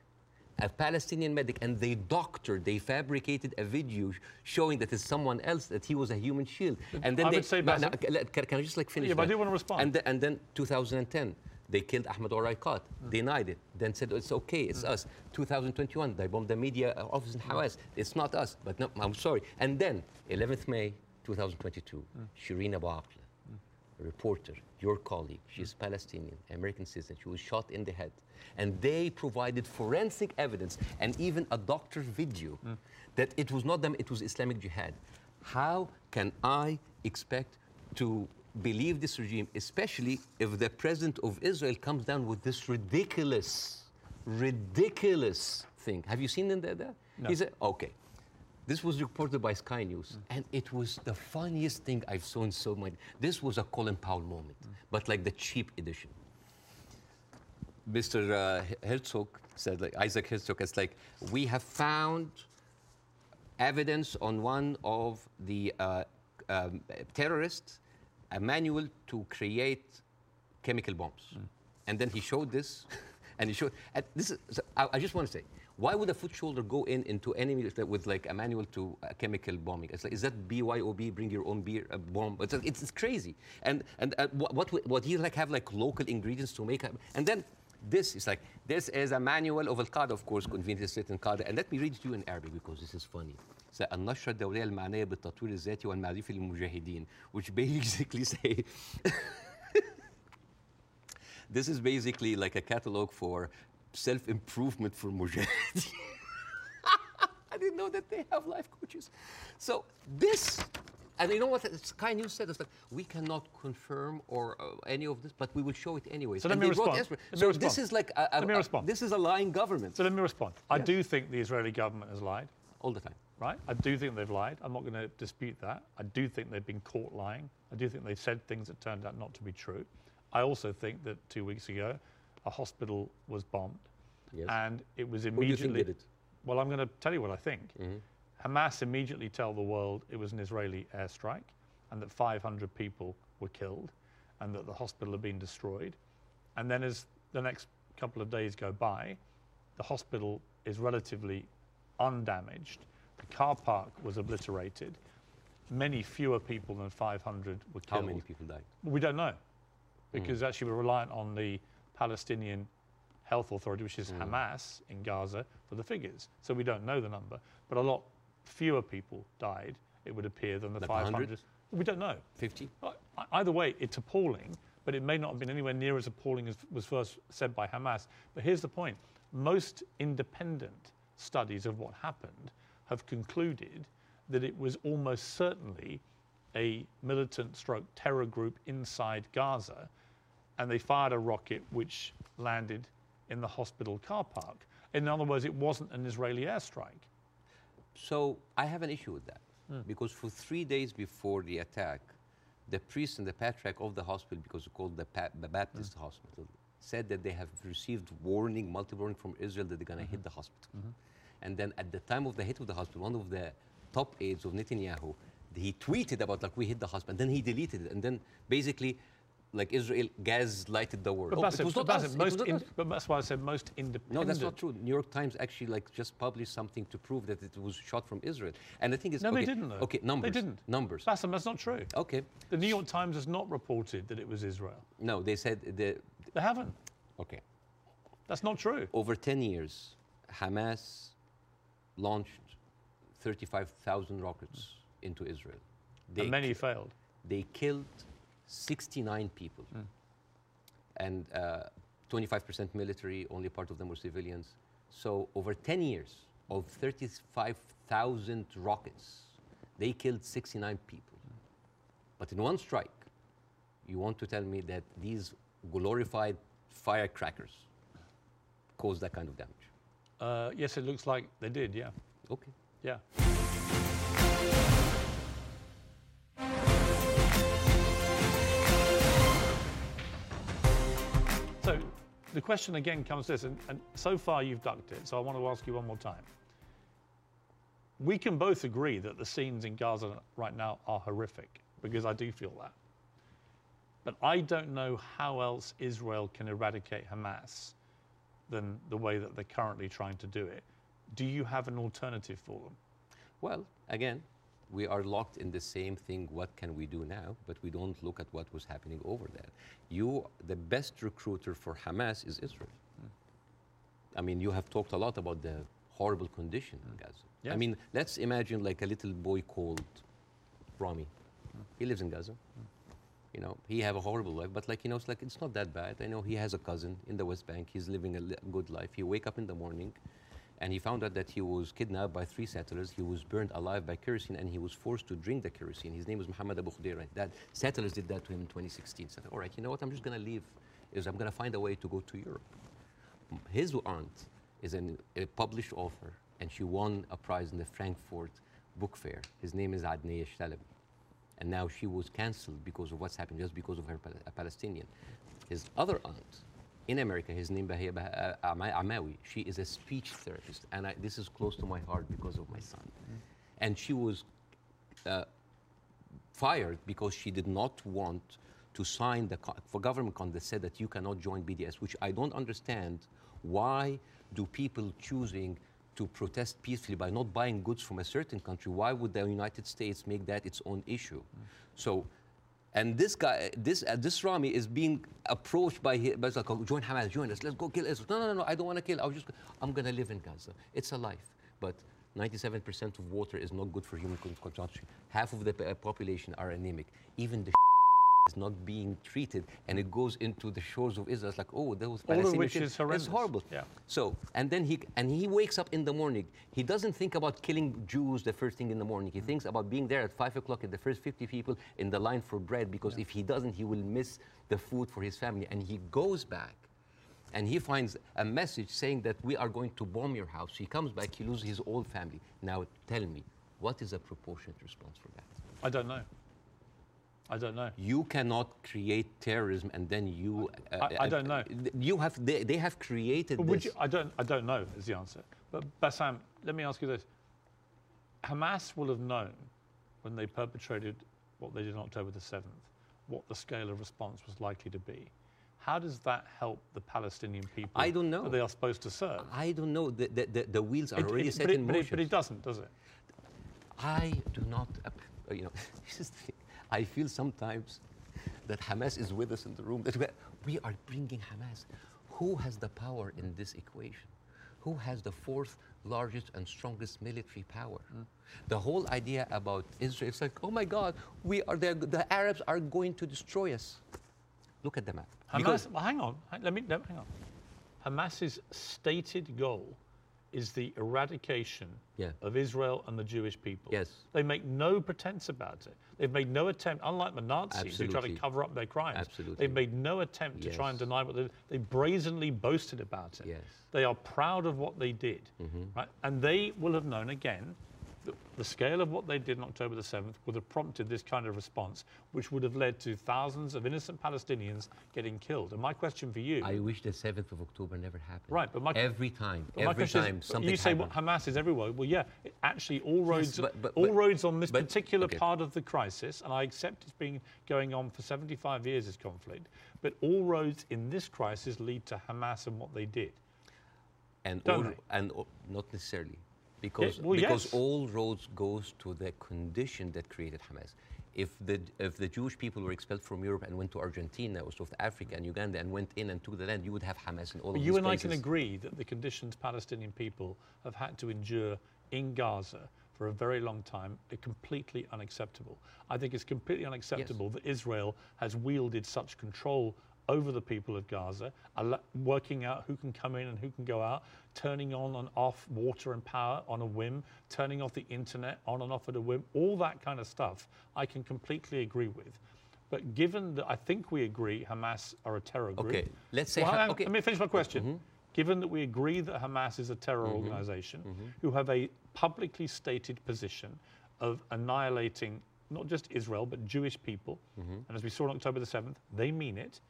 a Palestinian medic, and they doctored, they fabricated a video showing that it's someone else, that he was a human shield. And then I they, would say, no, no, can, can- I just like finish? Yeah, but I do wanna respond. And, the- and then 2010, they killed Ahmed Oraikat, denied it, then said it's okay, it's us. 2021, they bombed the media uh, office in Hawass, it's not us, but no, I'm sorry. And then 11th May 2022, Shireen Abu Akleh, reporter, your colleague, she's Palestinian, American citizen, she was shot in the head. And they provided forensic evidence and even a doctor's video hmm. that it was not them, it was Islamic Jihad. How can I expect to believe this regime, especially if the president of Israel comes down with this ridiculous, ridiculous thing? Have you seen there? No. He said, okay. This was reported by Sky News, and it was the funniest thing I've seen so many. This was a Colin Powell moment, but like the cheap edition. Mr. Uh, Herzog said, like Isaac Herzog, it's like we have found evidence on one of the uh, um, terrorists a manual to create chemical bombs. And then he showed this, and he showed. And this is. so I, I just want to say, why would a foot soldier go in into enemy with like a manual to uh, chemical bombing? It's like, is that BYOB? Bring your own beer, uh, bomb. It's, it's, it's crazy. And and uh, what what would- what he like have like local ingredients to make, a, and then. This is like this is a manual of Al-Qaeda, of course, convenient state in Qaeda. And let me read it to you in Arabic because this is funny. So, النشرة الدولية المعنية بالتطوير الذاتي والمعرفي للمجاهدين, which basically say this is basically like a catalog for self-improvement for mujahideen. I didn't know that they have life coaches. So this, and you know what Sky News said? It's like, we cannot confirm or uh, any of this, but we will show it anyway. So let me respond. Let me So respond. this is like, a, a- Let me a- this is a lying government So let me respond. I do think the Israeli government has lied, all the time. right? I do think they've lied. I'm not going to dispute that. I do think they've been caught lying. I do think they've said things that turned out not to be true. I also think that two weeks ago, a hospital was bombed, Yes. and it was do you think immediately. did it? Well, I'm going to tell you what I think. Mm-hmm. Hamas immediately tell the world it was an Israeli airstrike, and that 500 people were killed, and that the hospital had been destroyed. And then, as the next couple of days go by, the hospital is relatively undamaged. The car park was obliterated. Many fewer people than 500 were killed. How many people died? We don't know hmm. because actually we're reliant on the Palestinian Health Authority, which is Hamas in Gaza, for the figures. So we don't know the number, but a lot fewer people died, it would appear, than the Like 500. 100? We don't know. 50? I- I- Either way, it's appalling, but it may not have been anywhere near as appalling as was first said by Hamas. But here's the point most independent studies of what happened have concluded that it was almost certainly a militant stroke terror group inside Gaza, and they fired a rocket which landed in the hospital car park. In other words, it wasn't an Israeli airstrike. So I have an issue with that Hmm. because for three days before the attack, the priest and the patriarch of the hospital, because it's called the, pa- the Baptist Hmm. hospital, said that they have received warning, multiple warning from Israel that they're going to Mm-hmm. hit the hospital. And then at the time of the hit of the hospital, one of the top aides of Netanyahu, he tweeted about like we hit the hospital, and then he deleted it, and then basically. Like Israel gaslighted the world. But, Oh, Bassem, it but Bassem, most in- but that's why I said most independent. No, that's not true. New York Times actually like just published something to prove that it was shot from Israel. And the thing is, No, okay, they didn't. Though. Okay, numbers. They didn't. Numbers. Bassem, that's not true. Okay. The New York Times has not reported that it was Israel. No, they said the. They haven't. Okay. That's not true. Over 10 years, Hamas launched 35,000 rockets into Israel. They, and many failed. they killed 69 people. Hmm. And uh, 25% military, only part of them were civilians. So over 10 years of 35,000 rockets, they killed 69 people. But in one strike, you want to tell me that these glorified firecrackers caused that kind of damage? Uh, yes, it looks like they did. Yeah. Okay. Yeah. The question again comes this, and, and so far you've ducked it, so I want to ask you one more time. We can both agree that the scenes in Gaza right now are horrific, because I do feel that. But I don't know how else Israel can eradicate Hamas than the way that they're currently trying to do it. Do you have an alternative for them? Well, again, we are locked in the same thing. What can we do now? But we don't look at what was happening over there. You, the best recruiter for Hamas is Israel. Hmm. I mean, you have talked a lot about the horrible condition in hmm. Gaza. I mean, let's imagine like a little boy called Rami. Hmm. He lives in Gaza. You know, he have a horrible life, but like you know, it's like it's not that bad. I know he has a cousin in the West Bank. He's living a good life. He wake up in the morning, and he found out that he was kidnapped by three settlers. He was burned alive by kerosene, and he was forced to drink the kerosene. His name was Muhammad Abu Khudaira. That settlers did that to him in 2016. Said, all right, you know what? I'm just gonna leave. Is I'm gonna find a way to go to Europe. His aunt is an, a published author, and she won a prize in the Frankfurt book fair. His name is Adnaya Shalabi. And now she was cancelled because of what's happened, just because of her Pal- a Palestinian. His other aunt in America, his name Bahia Bah- uh, Amawi, she is a speech therapist. And I, this is close to my heart because of my son. And she was uh, fired because she did not want to sign the for government contract that said that you cannot join BDS, which I don't understand. Why do people choosing to protest peacefully by not buying goods from a certain country? Why would the United States make that its own issue? So. And this guy, this uh, this Rami is being approached by, hi- by like, "Oh, join Hamas, join us, let's go kill Israel. No, no, no, no, I don't want to kill. I was just, I'm gonna live in Gaza. It's a life, but 97% of water is not good for human consumption. Half of the uh, population are anemic. Even the is not being treated, and it goes into the shores of Israel. It's like, oh, those All of which is horrendous. It's horrible. Yeah. So, and then he and he wakes up in the morning. He doesn't think about killing Jews the first thing in the morning. He mm. thinks about being there at five o'clock at the first 50 people in the line for bread, because if he doesn't, he will miss the food for his family. And he goes back. And he finds a message saying that we are going to bomb your house. He comes back, he loses his whole family. Now tell me, what is a proportionate response for that? I don't know. I don't know. You cannot create terrorism and then you. uh, I- I don't know. You have. They, they have created would this. you, I don't. I don't know is the answer. But Bassem, let me ask you this: Hamas will have known when they perpetrated what they did on October the seventh, what the scale of response was likely to be. How does that help the Palestinian people? I don't know. That they are supposed to serve. I don't know. The, the, the, the wheels are It- already it- set but, in it, but, motion. it, but it doesn't, does it? I do not, uh, you know, this is the thing. I feel sometimes that Hamas is with us in the room, that we are, we are bringing Hamas. Who has the power in this equation? Who has the fourth largest and strongest military power? Hmm. The whole idea about Israel, it's like, oh my God, we are the, the Arabs are going to destroy us. Look at the map. Because- well, hang on, let me, let, hang on. Hamas's stated goal is the eradication Yeah. of Israel and the Jewish people. Yes. They make no pretense about it. They've made no attempt, unlike the Nazis who try to cover up their crimes. Absolutely. They've made no attempt to try and deny what they did. They brazenly boasted about it. Yes. They are proud of what they did. Mm -hmm. Right? And they will have known again that the scale of what they did on October the 7th would have prompted this kind of response, which would have led to thousands of innocent Palestinians getting killed. And my question for you I wish the 7th of October never happened. Right, but my- every time, every time is, something you say what Hamas is everywhere. Well, yeah, it- actually, all roads, but- but- all but- roads on this particular okay. part of the crisis, and I accept it's been going on for 75 years, this conflict, but all roads in this crisis lead to Hamas and what they did. and all, and all, not necessarily because eh, well, because yes. all roads goes to the condition that created Hamas. If the if the Jewish people were expelled from Europe and went to Argentina or South Africa and Uganda and went in and took the land, you would have Hamas in all But of you these and I can agree that the conditions Palestinian people have had to endure in Gaza for a very long time are completely unacceptable. I think it's completely unacceptable that Israel has wielded such control over the people of Gaza, working out who can come in and who can go out, turning on and off water and power on a whim, turning off the internet on and off at a whim, all that kind of stuff I can completely agree with. But given that I think we agree Hamas are a terror group. Okay, let's say Well, Ha- okay. Let me finish my question. Mm-hmm. Given that we agree that Hamas is a terror mm-hmm. organization mm-hmm. who have a publicly stated position of annihilating not just Israel but Jewish people, and as we saw on October the 7th, they mean it.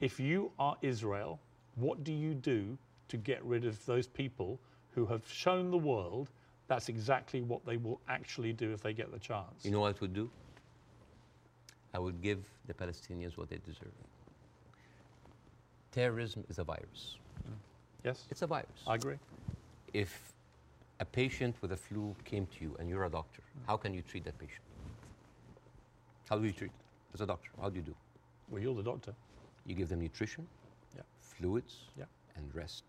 If you are Israel, what do you do to get rid of those people who have shown the world that's exactly what they will actually do if they get the chance? You know what I would do? I would give the Palestinians what they deserve. Terrorism is a virus. Mm. yes? It's a virus. I agree. if a patient with a flu came to you and you're a doctor, mm. how can you treat that patient? How do you treat as a doctor? How do you do? Well, you're the doctor. You give them nutrition, Yeah. fluids, Yeah. And rest.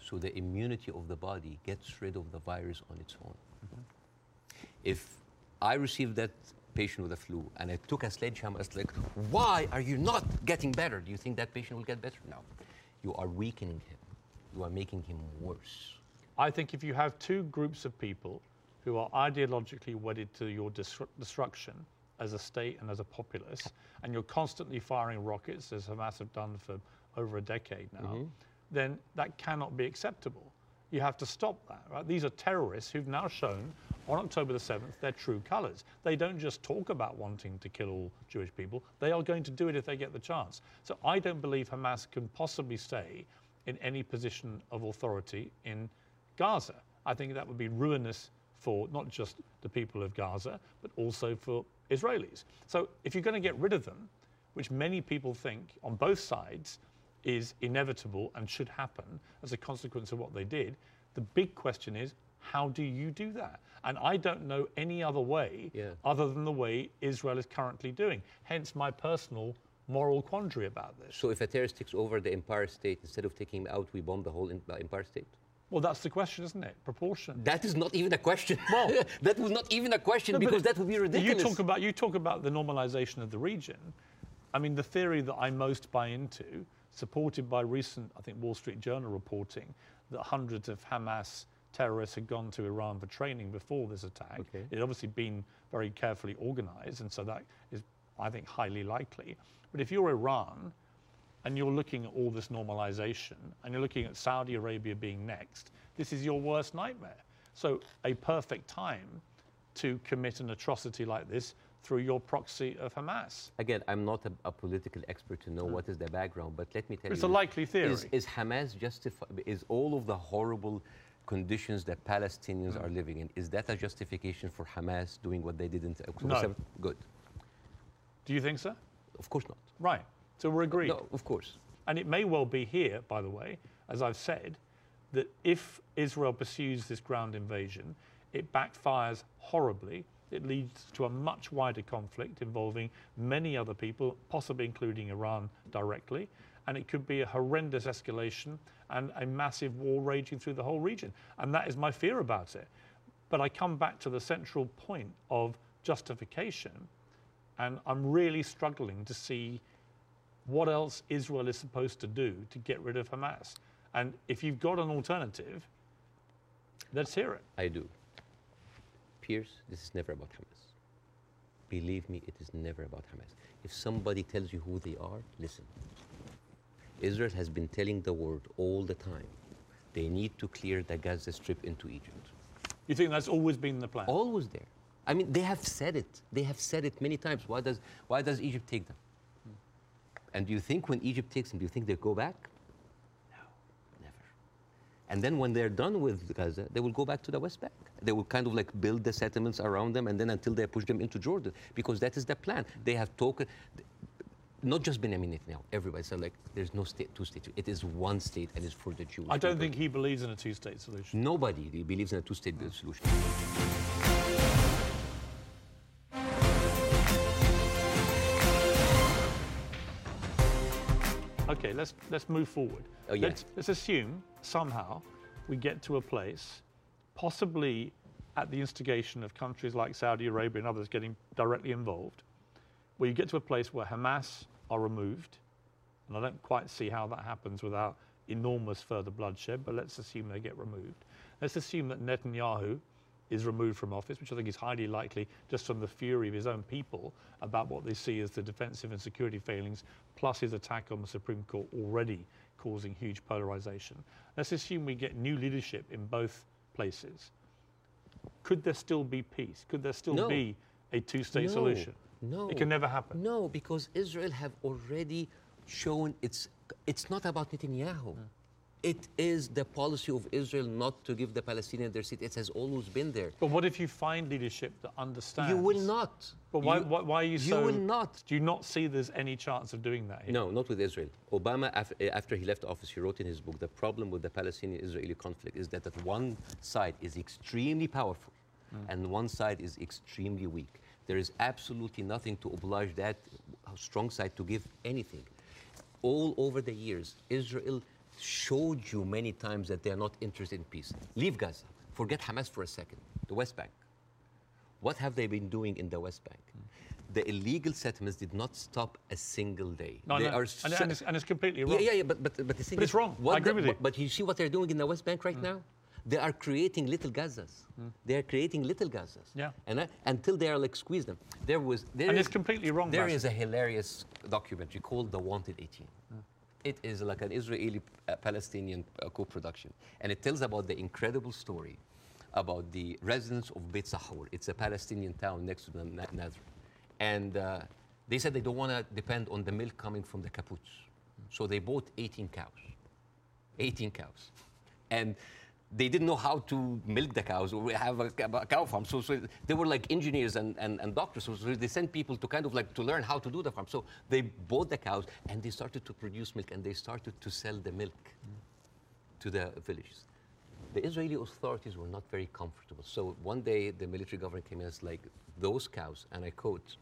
So the immunity of the body gets rid of the virus on its own. Mm-hmm. If I received that patient with a flu and I took a sledgehammer, it's like, why are you not getting better? Do you think that patient will get better? No. You are weakening him. You are making him worse. I think if you have two groups of people who are ideologically wedded to your destru- destruction as a state and as a populace, and you're constantly firing rockets, as Hamas have done for over a decade now, mm-hmm. Then that cannot be acceptable. You have to stop that, right? These are terrorists who've now shown on October the 7th their true colours. They don't just talk about wanting to kill all Jewish people, they are going to do it if they get the chance. So I don't believe Hamas can possibly stay in any position of authority in Gaza. I think that would be ruinous for not just the people of Gaza, but also for Israelis. So if you're going to get rid of them, which many people think on both sides is inevitable and should happen as a consequence of what they did, the big question is how do you do that? And I don't know any other way Yeah. other than the way Israel is currently doing. Hence my personal moral quandary about this. So if a terrorist takes over the Empire State, instead of taking him out, we bomb the whole uh, Empire State? Well, that's the question, isn't it? Proportion. That is not even a question. Well- that was not even a question No, because that would be ridiculous. You talk about you talk about the normalization of the region. I mean, the theory that I most buy into, supported by recent, I think, Wall Street Journal reporting that hundreds of Hamas terrorists had gone to Iran for training before this attack. Okay. It had obviously been very carefully organized, and so that is, I think, highly likely. But if you're Iran, and you're looking at all this normalization, and you're looking at Saudi Arabia being next, this is your worst nightmare. So, a perfect time to commit an atrocity like this through your proxy of Hamas. Again, I'm not a, a political expert to know what is the background, but let me tell It's you. It's a likely Is, theory. is Hamas justify? Is all of the horrible conditions that Palestinians Mm. are living in, is that a justification for Hamas doing what they did in October No. 7th? Good. Do you think so? Of course not. Right. So we're agreed. No, of course. And it may well be here, by the way, as I've said, that if Israel pursues this ground invasion, it backfires horribly. It leads to a much wider conflict involving many other people, possibly including Iran directly. And it could be a horrendous escalation and a massive war raging through the whole region. And that is my fear about it. But I come back to the central point of justification, and I'm really struggling to see what else Israel is supposed to do to get rid of Hamas. And if you've got an alternative, let's hear it. I do. Piers, this is never about Hamas. Believe me, it is never about Hamas. If somebody tells you who they are, listen. Israel has been telling the world all the time they need to clear the Gaza Strip into Egypt. You think that's always been the plan? Always there. I mean, they have said it. They have said it many times. Why does, why does Egypt take them? Hmm. And do you think when Egypt takes them, do you think they go back? No. And then when they're done with Gaza, they will go back to the West Bank. They will kind of like build the settlements around them, and then until they push them into Jordan, because that is the plan. They have talked, not just Benjamin Netanyahu. Everybody said like, there's no state, two states. It is one state, and it's for the Jews. I don't people. think he believes in a two state solution. nobody believes in a two-state solution. Okay, let's, let's move forward. Oh, yeah. let's, let's assume somehow we get to a place, possibly at the instigation of countries like Saudi Arabia and others getting directly involved, where you get to a place where Hamas are removed. And I don't quite see how that happens without enormous further bloodshed, but let's assume they get removed. Let's assume that Netanyahu is removed from office, which I think is highly likely just from the fury of his own people about what they see as the defensive and security failings, plus his attack on the Supreme Court already causing huge polarization. Let's assume we get new leadership in both places. Could there still be peace? Could there still No. be a two state No, solution? No. It can never happen. No, because Israel have already shown it's it's not about Netanyahu. Hmm. It is the policy of Israel not to give the Palestinians their seat. It has always been there. But what if you find leadership that understands? You will not. But why, You- why, why are you, you so? will not. Do you not see there's any chance of doing that? Here? No, not with Israel. Obama, af- eh, after he left office, he wrote in his book the problem with the Palestinian Israeli conflict is that, that one side is extremely powerful and one side is extremely weak. There is absolutely nothing to oblige that strong side to give anything. All over the years, Israel showed you many times that they are not interested in peace. Leave Gaza. Forget Hamas for a second. The West Bank. What have they been doing in the West Bank? The illegal settlements did not stop a single day. No, they no. are and, and, it's, and it's completely wrong. yeah, yeah, but, but, but the thing But is, it's wrong. I agree the- with you. But, you see what they're doing in the West Bank right mm. now? They are creating little Gazas. Mm. They are creating little Gazas. Yeah. And I, until they are like squeeze them. There was there And is- it's completely wrong, There is a hilarious documentary called The Wanted 18. Mm. It is like an Israeli uh, Palestinian uh, co-production, and it tells about the incredible story about the residents of Beit Sahur. It's a Palestinian town next to Nazareth. And uh, they said they don't want to depend on the milk coming from the kibbutz. So they bought 18 cows. 18 cows. And they didn't know how to milk the cows or have a, a cow farm. So, so they were like engineers and, and, and doctors. So, so they sent people to kind of like to learn how to do the farm. So they bought the cows and they started to produce milk and they started to sell the milk to the villages. The Israeli authorities were not very comfortable. So one day the military government came in and was like, those cows, and I quote,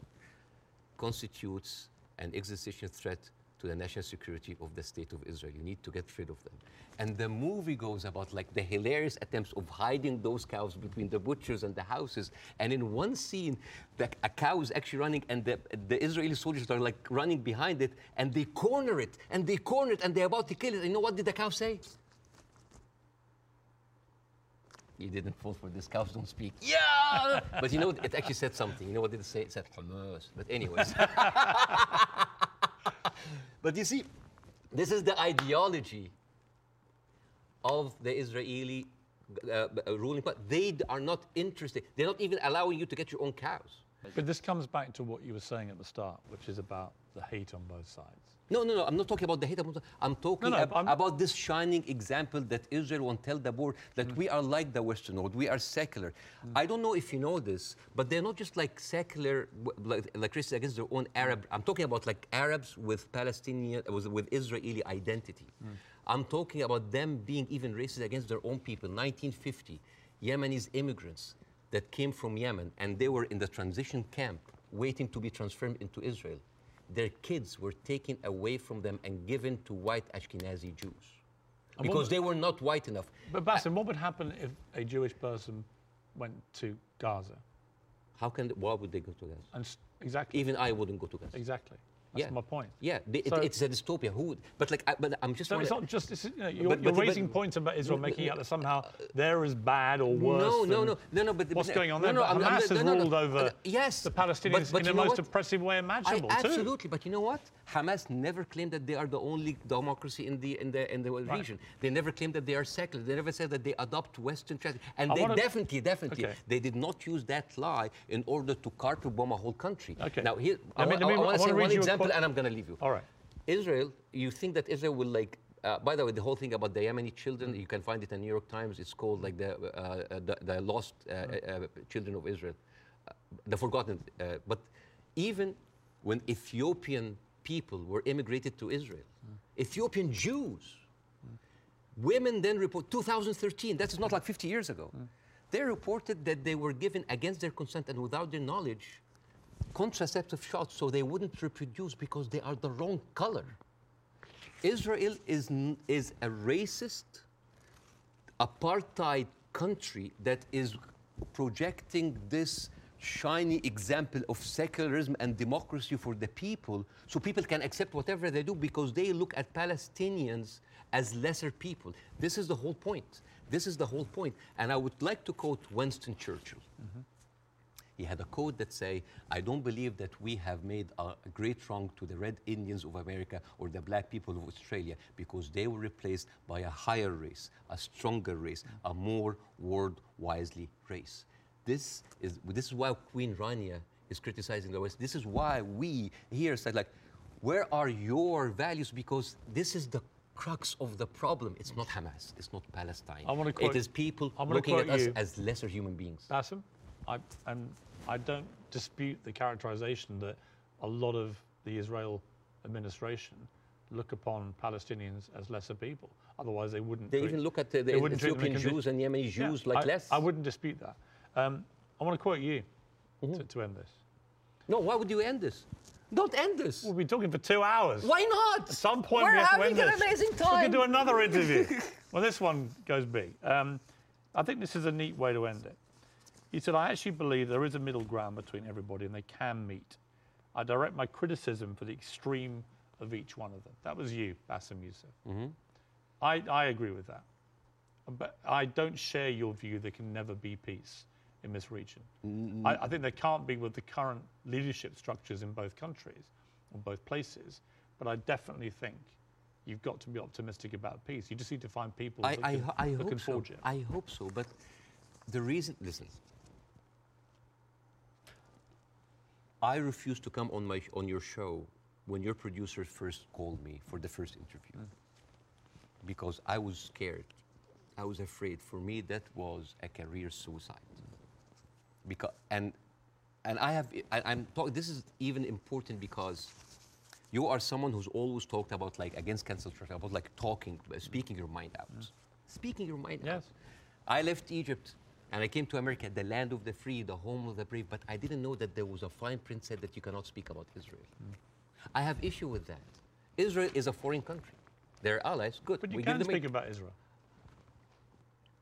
constitutes an existential threat to the national security of the state of Israel. You need to get rid of them. And the movie goes about like the hilarious attempts of hiding those cows between the butchers and the houses. And in one scene, the, a cow is actually running, and the, the Israeli soldiers are like running behind it, and they corner it, and they corner it, and they're about to kill it. You know what did the cow say? You didn't fall for this. Cows don't speak. Yeah! but you know, it actually said something. You know what did it say? It said Hamas. But anyways. but you see, this is the ideology of the Israeli uh, uh, ruling party. They are not interested. They're not even allowing you to get your own cows. But this comes back to what you were saying at the start, which is about the hate on both sides. No, no, no. I'm not talking about the hate. I'm talking no, ab- I'm- talking about this shining example that Israel won't tell the world that Mm. we are like the Western world. We are secular. Mm. I don't know if you know this, but they're not just like secular, like, like Christians against their own Arab. Mm. I'm talking about like Arabs with Palestinian, uh, with, with Israeli identity. Mm. I'm talking about them being even racist against their own people. 1950, Yemenis immigrants that came from Yemen and they were in the transition camp waiting to be transferred into Israel their kids were taken away from them and given to white Ashkenazi Jews And because what- they were not white enough. But Bassem, what would happen if a Jewish person went to Gaza? How can why would they go to Gaza? And exactly, Even I wouldn't go to Gaza. exactly. That's yeah. my point. Yeah, it- So- it's a dystopia. Who would? But like, I, but I'm just. So it's not just it's, you know, you're, But- you're but- but- raising points about Israel, making out that somehow they're as bad or worse. No, no, no, no, no. But what's going on no, there? no, but I'm- has no, no. ruled over Uh, yes, the Palestinians in the most oppressive way I, imaginable too. absolutely, but you know what? Hamas never claimed that they are the only democracy in the in the in the region. They never claimed that they are secular. They never said that they adopt Western tradition. And I they definitely, definitely, Okay. they did not use that lie in order to carpet bomb a whole country. Okay. Now here, I, Let me- wa- let me- I I want wanna say one example, and I'm going to leave you. All right. Israel, you think that Israel will like. Uh, by the way, the whole thing about the Yemeni children, you can find it in the New York Times. It's called like the uh, uh, the, the lost uh, uh, children of Israel, uh, the forgotten. Uh, but even when Ethiopian people were immigrated to Israel, Ethiopian Jews, women then report 2013. That is not like 50 years ago. They reported that they were given against their consent and without their knowledge contraceptive shots so they wouldn't reproduce because they are the wrong color. Israel is, is a racist, apartheid country that is projecting this shiny example of secularism and democracy for the people so people can accept whatever they do because they look at Palestinians as lesser people. This is the whole point. This is the whole point. And I would like to quote Winston Churchill. He had a quote that say, I don't believe that we have made a, great wrong to the red Indians of America or the black people of Australia because they were replaced by a higher race, a stronger race, a more world wisely race. This is, this is why Queen Rania is criticizing the West. This is why we here said like, where are your values? Because this is the crux of the problem. It's not Hamas. It's not Palestine. I wanna quote- it is people looking at us you. as lesser human beings. Bassem, I, and I don't dispute the characterization that a lot of the Israel administration look upon Palestinians as lesser people. Otherwise, they wouldn't. They treat- even look at the, the wouldn't treat them in Ethiopian Jews and Yemeni Yeah, Jews like I, less. I wouldn't dispute that. Um, I want to quote you Mm-hmm. to, to end this. No, why would you end this? Don't end this. We'll be talking for two hours. Why not? At some point, We're we have to having end an this. amazing We can do another interview. well, this one goes big. Um, I think this is a neat way to end it. He said, I actually believe there is a middle ground between everybody and they can meet. I direct my criticism for the extreme of each one of them. That was you, Bassem Youssef. Mm-hmm. I, I agree with that. But I don't share your view there can never be peace in this region. Mm-hmm. I, I think they can't be with the current leadership structures in both countries or both places. But I definitely think you've got to be optimistic about peace. You just need to find people I, that I, can, I that hope so. forge it. I hope so. But The reason, listen, I refused to come on my on your show when your producer first called me for the first interview mm. because I was scared. I was afraid. For me, that was a career suicide. Because and and I have I, I'm talking. This is even important because you are someone who's always talked about like against cancel culture, about like talking, uh, speaking your mind out, mm. speaking your mind out. Yes. I left Egypt and I came to America, the land of the free, the home of the brave, but I didn't know that there was a fine print said that you cannot speak about Israel. Mm. I have issue with that. Israel is a foreign country. They're allies, good. But you we can speak about Israel.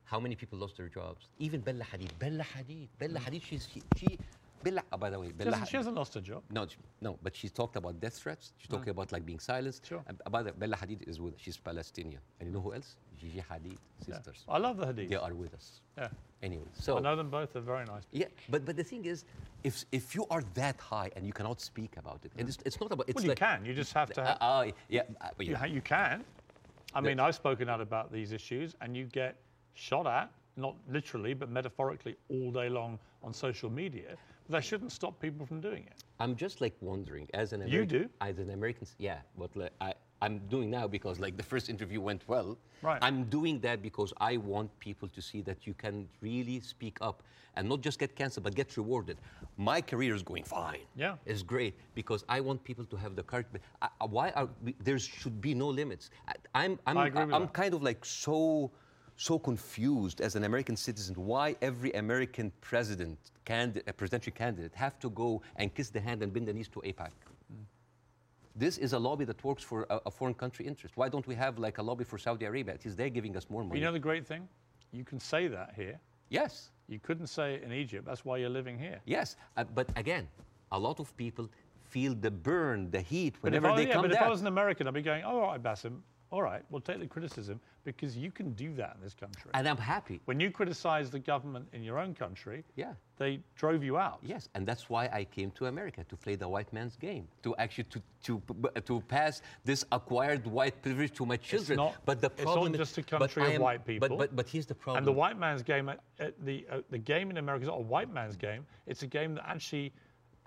How many people lost their jobs? Even Bella Hadid. Bella Hadid. Bella Hadid, she's, she, she Bella, oh, by the way, She Bella hasn't, she hasn't lost her job. no, she- no, but she talked about death threats. She's talking about like being silenced. Sure. And by the Bella Hadid is with, she's Palestinian. And you know who else? Gigi Hadid, Yeah. sisters. I love the Hadids. They are with us. Yeah. Anyway, so. I know them both. They're very nice. People. Yeah, but, but the thing is, if, if you are that high and you cannot speak about it, and it's, it's not about, it's Well, you like, can. You just have to. Uh, Have, uh, yeah, uh, but you, you can. I mean, I've spoken out about these issues, and you get shot at, not literally, but metaphorically, all day long on social media. But that shouldn't stop people from doing it. I'm just like wondering, as an You American, do? as an American, yeah, but like, I, I'm doing now because like the first interview went well. Right. I'm doing that because I want people to see that you can really speak up and not just get canceled, but get rewarded. My career is going fine. Yeah. It's great because I want people to have the courage. But I, I- why are we, there should be no limits? I, I'm, I'm, I agree with I'm that. kind of like so so confused as an American citizen why every American president candidate, a presidential candidate have to go and kiss the hand and bend the knees to AIPAC. This is a lobby that works for a, a foreign country interest. Why don't we have like a lobby for Saudi Arabia? It is they're giving us more But money. you know the great thing? You can say that here. yes, You couldn't say it in Egypt. That's why you're living here. yes. Uh, but again, a lot of people feel the burn, the heat But whenever I, they yeah, come but if I was an American, I'd be going, oh, all right, Bassem, all right, we'll take the criticism because you can do that in this country. and I'm happy. when you criticize the government in your own country, Yeah. they drove you out. Yes, and that's why I came to America to play the white man's game, to actually to to to pass this acquired white privilege to my children. not- but the problem it's not just a country of am- white people. But but but here's the problem. And the white man's game, at, at the uh, the game in America is not a white man's game. It's a game that actually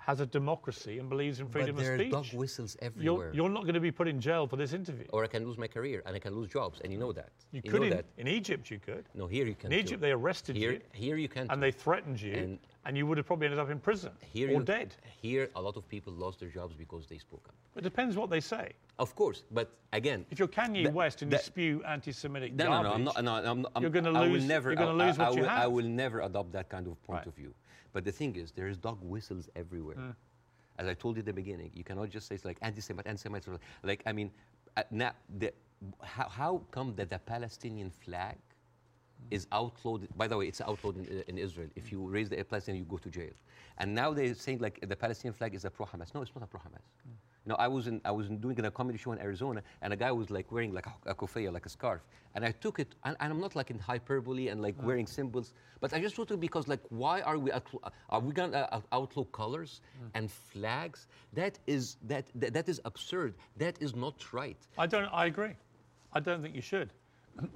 has a democracy and believes in freedom but there of are dog whistles everywhere. You're, you're not going to be put in jail for this interview. or I can lose my career and I can lose jobs, and you know that. you know could in, that. in Egypt. You could. No, here you can. In. Egypt, they arrested here, you. Here you can. and too. they threatened you, and, And- you would have probably ended up in prison here or you, dead. Here, a lot of people lost their jobs because they spoke up. It depends what they say. Of course, but again, If you're Kanye that- West and that- you spew anti-Semitic No, garbage, no, no, I'm not. No, I'm, I'm, You're gonna lose- never. you're gonna I- lose I, what you will, I have. will never adopt that kind of point Right. of view. But the thing is, there is dog whistles everywhere. Hmm. As I told you at the beginning, you cannot just say it's like anti-Semite, anti-Semite. Like I mean, uh, now the, how, how come that the Palestinian flag is outlawed? By the way, it's outlawed in, in Israel. If you raise the Palestinian, you go to jail. And now they're saying like the Palestinian flag is a pro-Hamas. No, it's not a pro-Hamas. You know, I was in, I was in doing a comedy show in Arizona, and a guy was like wearing like a, a kufiyah, like a scarf, and I took it, and, and I'm not like in hyperbole and like wearing symbols, but I just took it because like, why are we are we gonna uh, outlaw colors and flags? That is that, that that is absurd. That is not right. I don't. I agree. I don't think you should,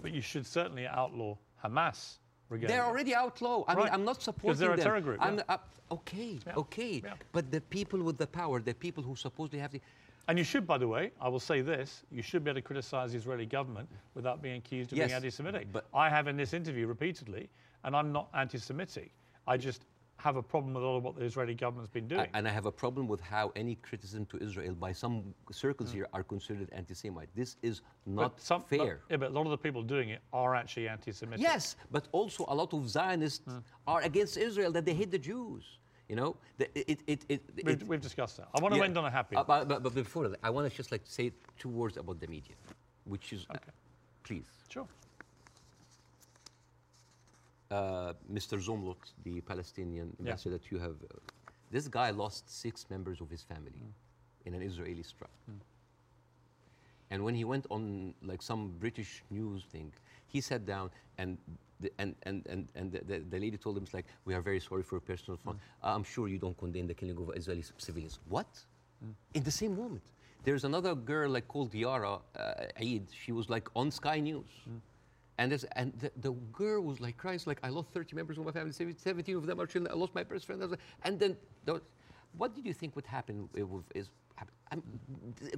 but you should certainly outlaw Hamas. Regalia. They're already outlaw. i mean i'm not supporting they're a them. terror group, I'm yeah. uh, okay, Yeah, okay. yeah. But the people with the power, the people who supposedly have the, And you should, by the way, I will say this: you should be able to criticise the Israeli government without being accused of Yes, being anti-Semitic. but- I have in this interview repeatedly, and I'm not anti-Semitic. I just have a problem with all of what the Israeli government's been doing. and I have a problem with how any criticism to Israel by some circles here are considered anti-Semite. This is not but some, but- fair. yeah, but a lot of the people doing it are actually anti-Semitic. Yes, but also a lot of Zionists Hmm. are against Israel that they hate the Jews. You know, the, it, it, it, We've, we've discussed that. I want to yeah. end on a happy. Uh, but, but, but before that, I want to just like say two words about the media, which is, uh, please, sure. Uh, Mr. Zomlot, the Palestinian Yeah. ambassador that you have, uh, this guy lost six members of his family in an Israeli strike. And when he went on like some British news thing, he sat down and the, and, and, and, and the, the, the lady told him, it's like, we are very sorry for a personal fund. I'm sure you don't condemn the killing of Israeli civilians. What? In the same moment. There's another girl like called Yara uh, Eid. She was like on Sky News. And, this, and the, the girl was like crying, like, I lost 30 members of my family, 17 of them are children, I lost my best friend. And then, what did you think would happen with, is, I'm,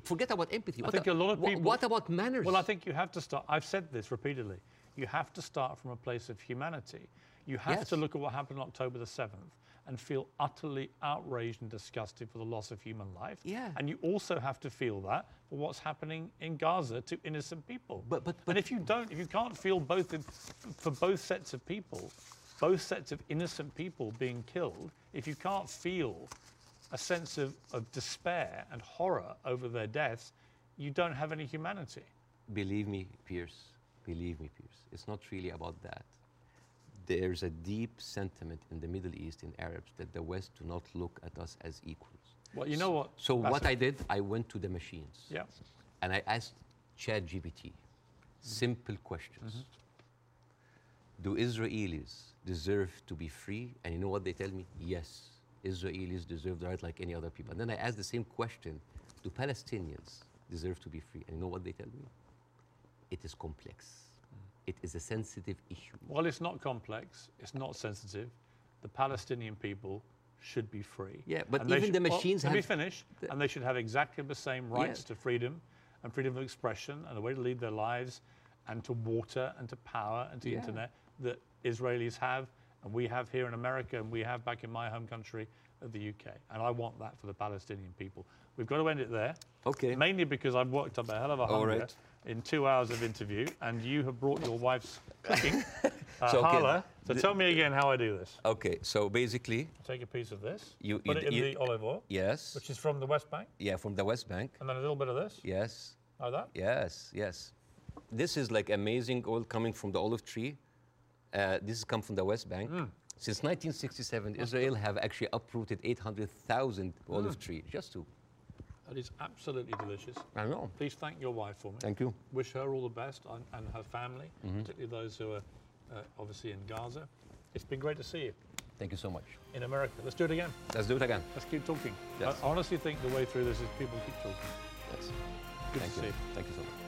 forget about empathy. I what think a, a lot of people. What about manners? Well, I think you have to start. I've said this repeatedly. You have to start from a place of humanity. You have Yes. to look at what happened on October the 7th and feel utterly outraged and disgusted for the loss of human life. Yeah. And you also have to feel that for what's happening in Gaza to innocent people. But- but- but- and if you don't, if you can't feel both in, for both sets of people, both sets of innocent people being killed, if you can't feel a sense of, of despair and horror over their deaths, you don't have any humanity. Believe me, Piers, believe me, Piers, it's not really about that. There's a deep sentiment in the Middle East, in Arabs, that the West do not look at us as equals. Well, you know what? So what I did, I went to the machines. Yeah. And I asked ChatGPT simple questions. Mm-hmm. Do Israelis deserve to be free? And you know what they tell me? Yes, Israelis deserve the right like any other people. And then I asked the same question Do Palestinians deserve to be free? And you know what they tell me? It is complex. It is a sensitive issue. Well, it's not complex. It's not sensitive. The Palestinian people should be free. Yeah, but And even the well, machines let me have- finish. the- and they should have exactly the same rights Yeah. to freedom and freedom of expression and a way to lead their lives and to water and to power and to Yeah. internet that Israelis have and we have here in America and we have back in my home country of the UK. And I want that for the Palestinian people. We've got to end it there. Okay. Mainly because I've worked up a hell of a All hunger right. In two hours of interview, and you have brought your wife's cooking. Uh, So, okay, Hala, so tell me again how I do this. Okay, so basically, Take a piece of this, You- put you- it in you- the olive oil, yes, which is from the West Bank, yeah, from the West Bank, and then a little bit of this, yes, like that. Yes, yes. This is like amazing oil coming from the olive tree. Uh, this has come from the West Bank. Mm. Since 1967, Israel have actually uprooted 800,000 Mm. olive trees just to. That is absolutely delicious. I know. Please thank your wife for me. Thank you. Wish her all the best and, and her family, particularly those who are uh, obviously in Gaza. It's been great to see you Thank you so much. in America. Let's do it again. Let's do it again. Let's keep talking. Yes. I honestly think the way through this is people keep talking. Yes. Good Thank to you. see you. Thank you so much.